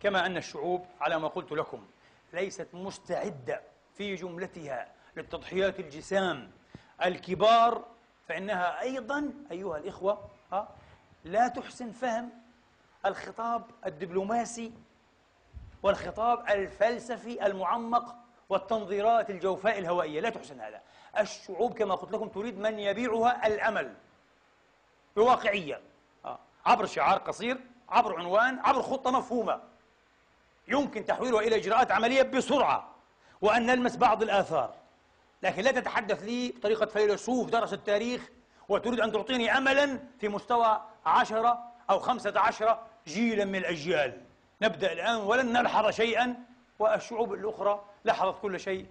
كما أن الشعوب على ما قلت لكم ليست مستعدة في جملتها للتضحيات الجسام. الكبار فإنها أيضا أيها الإخوة لا تحسن فهم الخطاب الدبلوماسي والخطاب الفلسفي المعمق والتنظيرات الجوفاء الهوائية. لا تحسن هذا. الشعوب كما قلت لكم تريد من يبيعها الأمل بواقعية عبر شعار قصير عبر عنوان عبر خطة مفهومة. يمكن تحويلها إلى إجراءات عملية بسرعة وأن نلمس بعض الآثار. لكن لا تتحدث لي بطريقة فيلسوف درس التاريخ وتريد أن تعطيني أملا في مستوى عشرة أو خمسة عشر جيلا من الأجيال. نبدأ الآن ولن نلحظ شيئا والشعوب الأخرى لاحظت كل شيء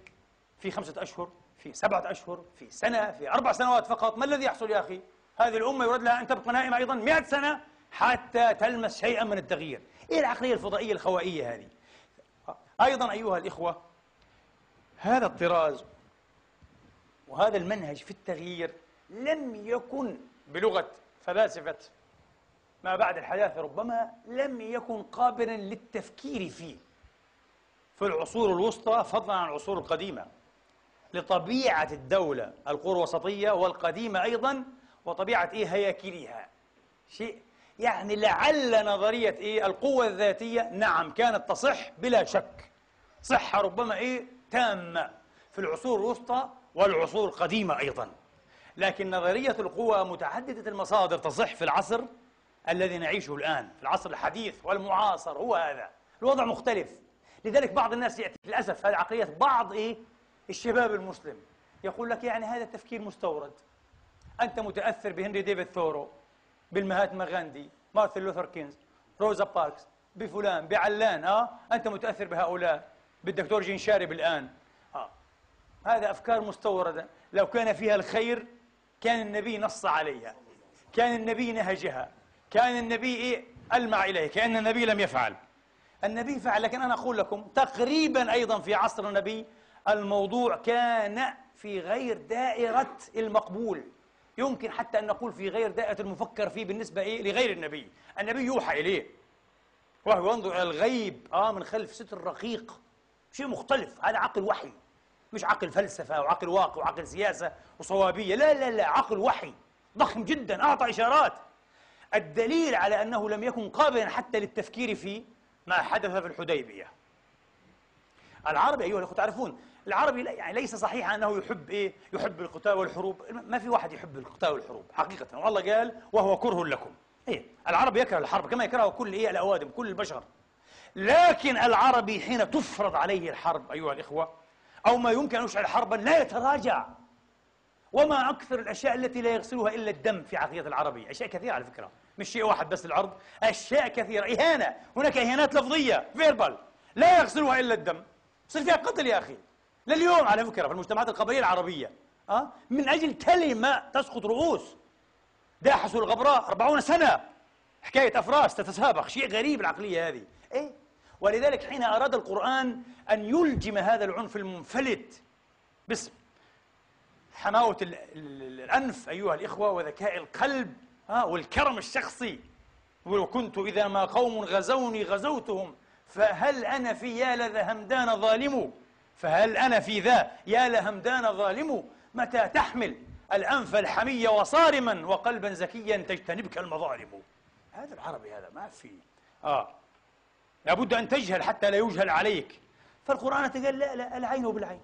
في خمسة أشهر في سبعة أشهر في سنة في أربع سنوات فقط. ما الذي يحصل يا أخي؟ هذه الأمة يراد لها أن تبقى نائمة أيضا مئة سنة حتى تلمس شيئا من التغيير. إيه العقلية الفضائية الخوائية هذه؟ أيضا أيها الإخوة هذا الطراز وهذا المنهج في التغيير لم يكن بلغة فلاسفة ما بعد الحداثة ربما لم يكن قابلا للتفكير فيه. في العصور الوسطى فضلا عن العصور القديمة لطبيعة الدولة القرى الوسطية والقديمة أيضا وطبيعة إيه؟ هياكلها شيء. يعني لعل نظرية إيه؟ القوة الذاتية نعم كانت تصح بلا شك. صحة ربما إيه؟ تامة. في العصور الوسطى والعصور القديمة أيضا. لكن نظرية القوى متعددة المصادر تصح في العصر الذي نعيشه الآن في العصر الحديث والمعاصر هو هذا. الوضع مختلف. لذلك بعض الناس يأتي للأسف هذه عقلية بعض إيه؟ الشباب المسلم. يقول لك يعني هذا التفكير مستورد. أنت متأثر بهنري ديفيد ثورو بالمهاتما غاندي مارتن لوثر كينغ روزا باركس بفلان بعلان آه؟ أنت متأثر بهؤلاء بالدكتور جين شارب الآن. هذا أفكار مستوردة. لو كان فيها الخير كان النبي نص عليها. كان النبي نهجها. كان النبي إيه؟ ألمع إليه كأن النبي لم يفعل. النبي فعل لكن أنا أقول لكم تقريبا أيضا في عصر النبي الموضوع كان في غير دائرة المقبول. يمكن حتى أن نقول في غير دائرة المفكر فيه بالنسبة إيه؟ لغير النبي. النبي يوحى إليه. وهو ينظر إلى الغيب آه من خلف ستر رقيق. شيء مختلف. هذا عقل وحي. مش عقل فلسفة وعقل واقع وعقل سياسة وصوابية. لا لا لا عقل وحي ضخم جدا أعطى إشارات. الدليل على أنه لم يكن قابلا حتى للتفكير في ما حدث في الحديبية. العربي أيها الأخوة تعرفون العربي يعني ليس صحيح أنه يحب إيه؟ يحب القتال والحروب. ما في واحد يحب القتال والحروب حقيقة. والله قال وهو كره لكم. إيه العربي يكره الحرب كما يكره كل إيه؟ الأوادم كل البشر. لكن العربي حين تفرض عليه الحرب أيها الإخوة أو ما يمكن أن يشعل حربا لا يتراجع. وما أكثر الأشياء التي لا يغسلها إلا الدم في عقيدة العربي. أشياء كثيرة على فكرة. مش شيء واحد بس العرض. أشياء كثيرة. إهانة. هناك إهانات لفظية. فيربال. لا يغسلها إلا الدم. يصير فيها قتل يا أخي. لليوم على فكرة في المجتمعات القبلية العربية. أه؟ من أجل كلمة تسقط رؤوس. داحسوا الغبراء أربعون سنة. حكاية أفراس تتسابق. شيء غريب العقلية هذه. إيه؟ ولذلك حين أراد القرآن أن يلجم هذا العنف المنفلت باسم حماوة الأنف أيها الإخوة وذكاء القلب والكرم الشخصي. وكنت إذا ما قوم غزوني غزوتهم فهل أنا في يا لذا همدان ظالم؟ فهل أنا في ذا يا لهمدان ظالم؟ متى تحمل الأنف الحمي وصارما وقلبا زكيا تجتنبك المظالم؟ هذا العربي هذا ما في. آه. لابد أن تجهل حتى لا يجهل عليك. فالقرآن قال لا لا العين بالعين.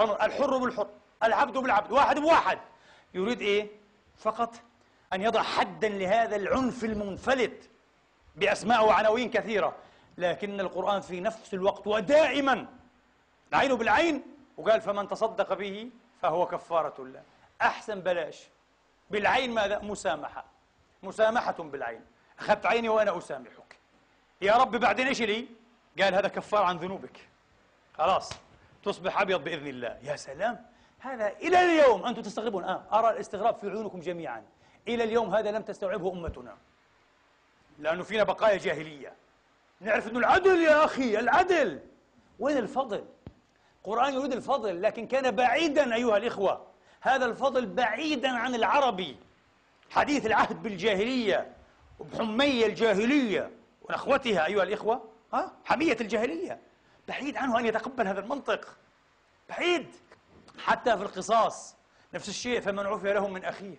الحر بالحر العبد بالعبد واحد بواحد. يريد إيه؟ فقط أن يضع حدا لهذا العنف المنفلت بأسماء وعناوين كثيرة. لكن القرآن في نفس الوقت ودائما العين بالعين. وقال فمن تصدق به فهو كفارة الله أحسن بلاش. بالعين ماذا؟ مسامحة. مسامحة بالعين. أخذت عيني وأنا أسامحك. يا رب بعدين إيش لي؟ قال هذا كفار عن ذنوبك. خلاص تصبح أبيض بإذن الله. يا سلام هذا إلى اليوم أنتم تستغربون. آه أرى الاستغراب في عيونكم جميعا. إلى اليوم هذا لم تستوعبه أمتنا. لأنه فينا بقايا جاهلية. نعرف أنه العدل يا أخي العدل. وين الفضل؟ القرآن يريد الفضل لكن كان بعيدا أيها الإخوة. هذا الفضل بعيدا عن العربي. حديث العهد بالجاهلية وبحمية الجاهلية. ونخوتها أيها الإخوة ها؟ حمية الجاهلية. بعيد عنه أن يتقبل هذا المنطق. بعيد. حتى في القصاص. نفس الشيء فمن عفي له من أخيه.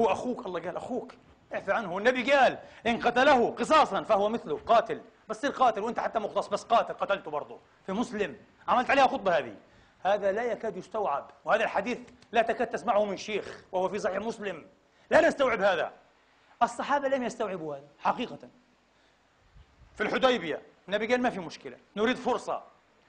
هو أخوك الله قال أخوك. اعفي عنه. النبي قال إن قتله قصاصا فهو مثله قاتل. بس تصير قاتل وأنت حتى مختص بس قاتل. قتلته برضه. في مسلم. عملت عليها خطبة هذه. هذا لا يكاد يستوعب. وهذا الحديث لا تكاد تسمعه من شيخ وهو في صحيح مسلم. لا نستوعب هذا. الصحابة لم يستوعبوا هذا حقيقة. في الحديبية. النبي قال ما في مشكلة. نريد فرصة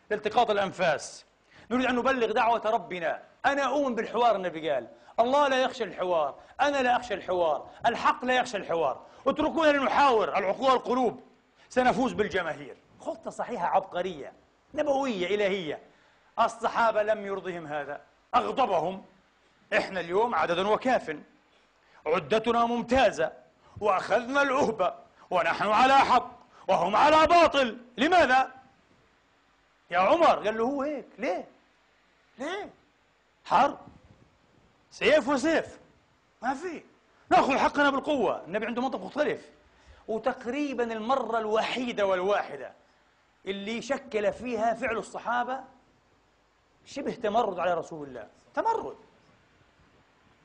لالتقاط الأنفاس. نريد أن نبلغ دعوة ربنا. أنا أؤمن بالحوار النبي قال. الله لا يخشى الحوار. أنا لا أخشى الحوار. الحق لا يخشى الحوار. اتركونا لنحاور العقول والقلوب. سنفوز بالجماهير. خطة صحيحة عبقرية. نبوية إلهية. الصحابة لم يرضهم هذا. أغضبهم. إحنا اليوم عدد وكاف. عدتنا ممتازة. وأخذنا العهبة ونحن على حق. وهم على باطل. لماذا؟ يا عمر قال له هو هيك. ليه؟ ليه؟ حرب. سيف وسيف. ما في. نأخذ حقنا بالقوة. النبي عنده منطق مختلف. وتقريبا المرة الوحيدة والواحدة اللي شكل فيها فعل الصحابة شبه تمرد على رسول الله. تمرد.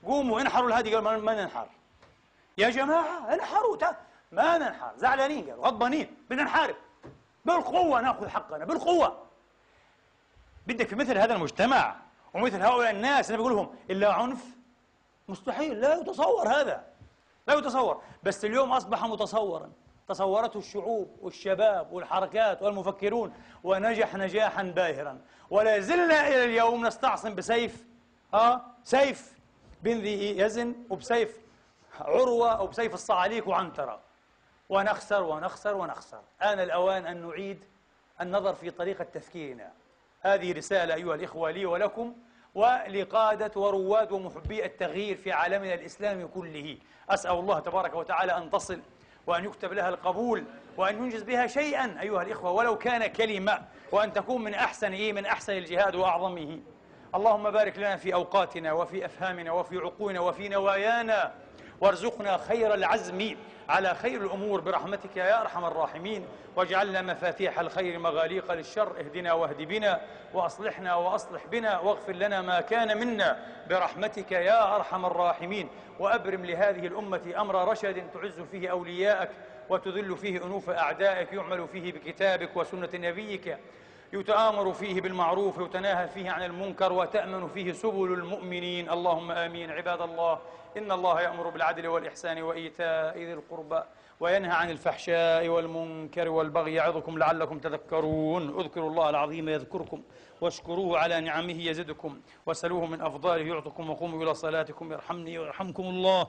قوموا انحروا الهادي قال ما ننحر. يا جماعة انحروا. ما ننحر زعلانين قالوا غضبانين. بدنا نحارب. بالقوة ناخذ حقنا بالقوة. بدك في مثل هذا المجتمع ومثل هؤلاء الناس أنا بقول لهم إلا عنف؟ مستحيل. لا يتصور هذا. لا يتصور. بس اليوم أصبح متصورا. تصورته الشعوب والشباب والحركات والمفكرون ونجح نجاحا باهرا. ولا زلنا إلى اليوم نستعصم بسيف. ها سيف. بن ذي يزن وبسيف عروة وبسيف الصعاليك وعنترة. ونخسر ونخسر ونخسر. آن الأوان أن نعيد النظر في طريقة تفكيرنا. هذه رسالة أيها الإخوة لي ولكم ولقادة ورواد ومحبي التغيير في عالمنا الإسلامي كله. أسأل الله تبارك وتعالى أن تصل وأن يكتب لها القبول وأن ينجز بها شيئا أيها الإخوة ولو كان كلمة وأن تكون من أحسن إيه من أحسن الجهاد وأعظمه. اللهم بارك لنا في أوقاتنا وفي أفهامنا وفي عقولنا وفي نوايانا. وارزقنا خير العزم على خير الأمور برحمتك يا أرحم الراحمين. واجعلنا مفاتيح الخير مغاليق للشر. اهدنا واهد بنا وأصلحنا وأصلح بنا. واغفر لنا ما كان منا برحمتك يا أرحم الراحمين. وأبرم لهذه الأمة أمر رشد تعز فيه أولياءك وتذل فيه أنوف أعدائك. يعمل فيه بكتابك وسنة نبيك. يتآمر فيه بالمعروف ويتناهى فيه عن المنكر وتأمن فيه سبل المؤمنين. اللهم آمين. عباد الله إن الله يأمر بالعدل والإحسان وإيتاء ذي القربى وينهى عن الفحشاء والمنكر والبغي يعظكم لعلكم تذكرون. اذكروا الله العظيم يذكركم واشكروه على نعمه يزدكم وسلوه من أفضاله يعطكم وقوموا إلى صلاتكم. يرحمني ويرحمكم الله.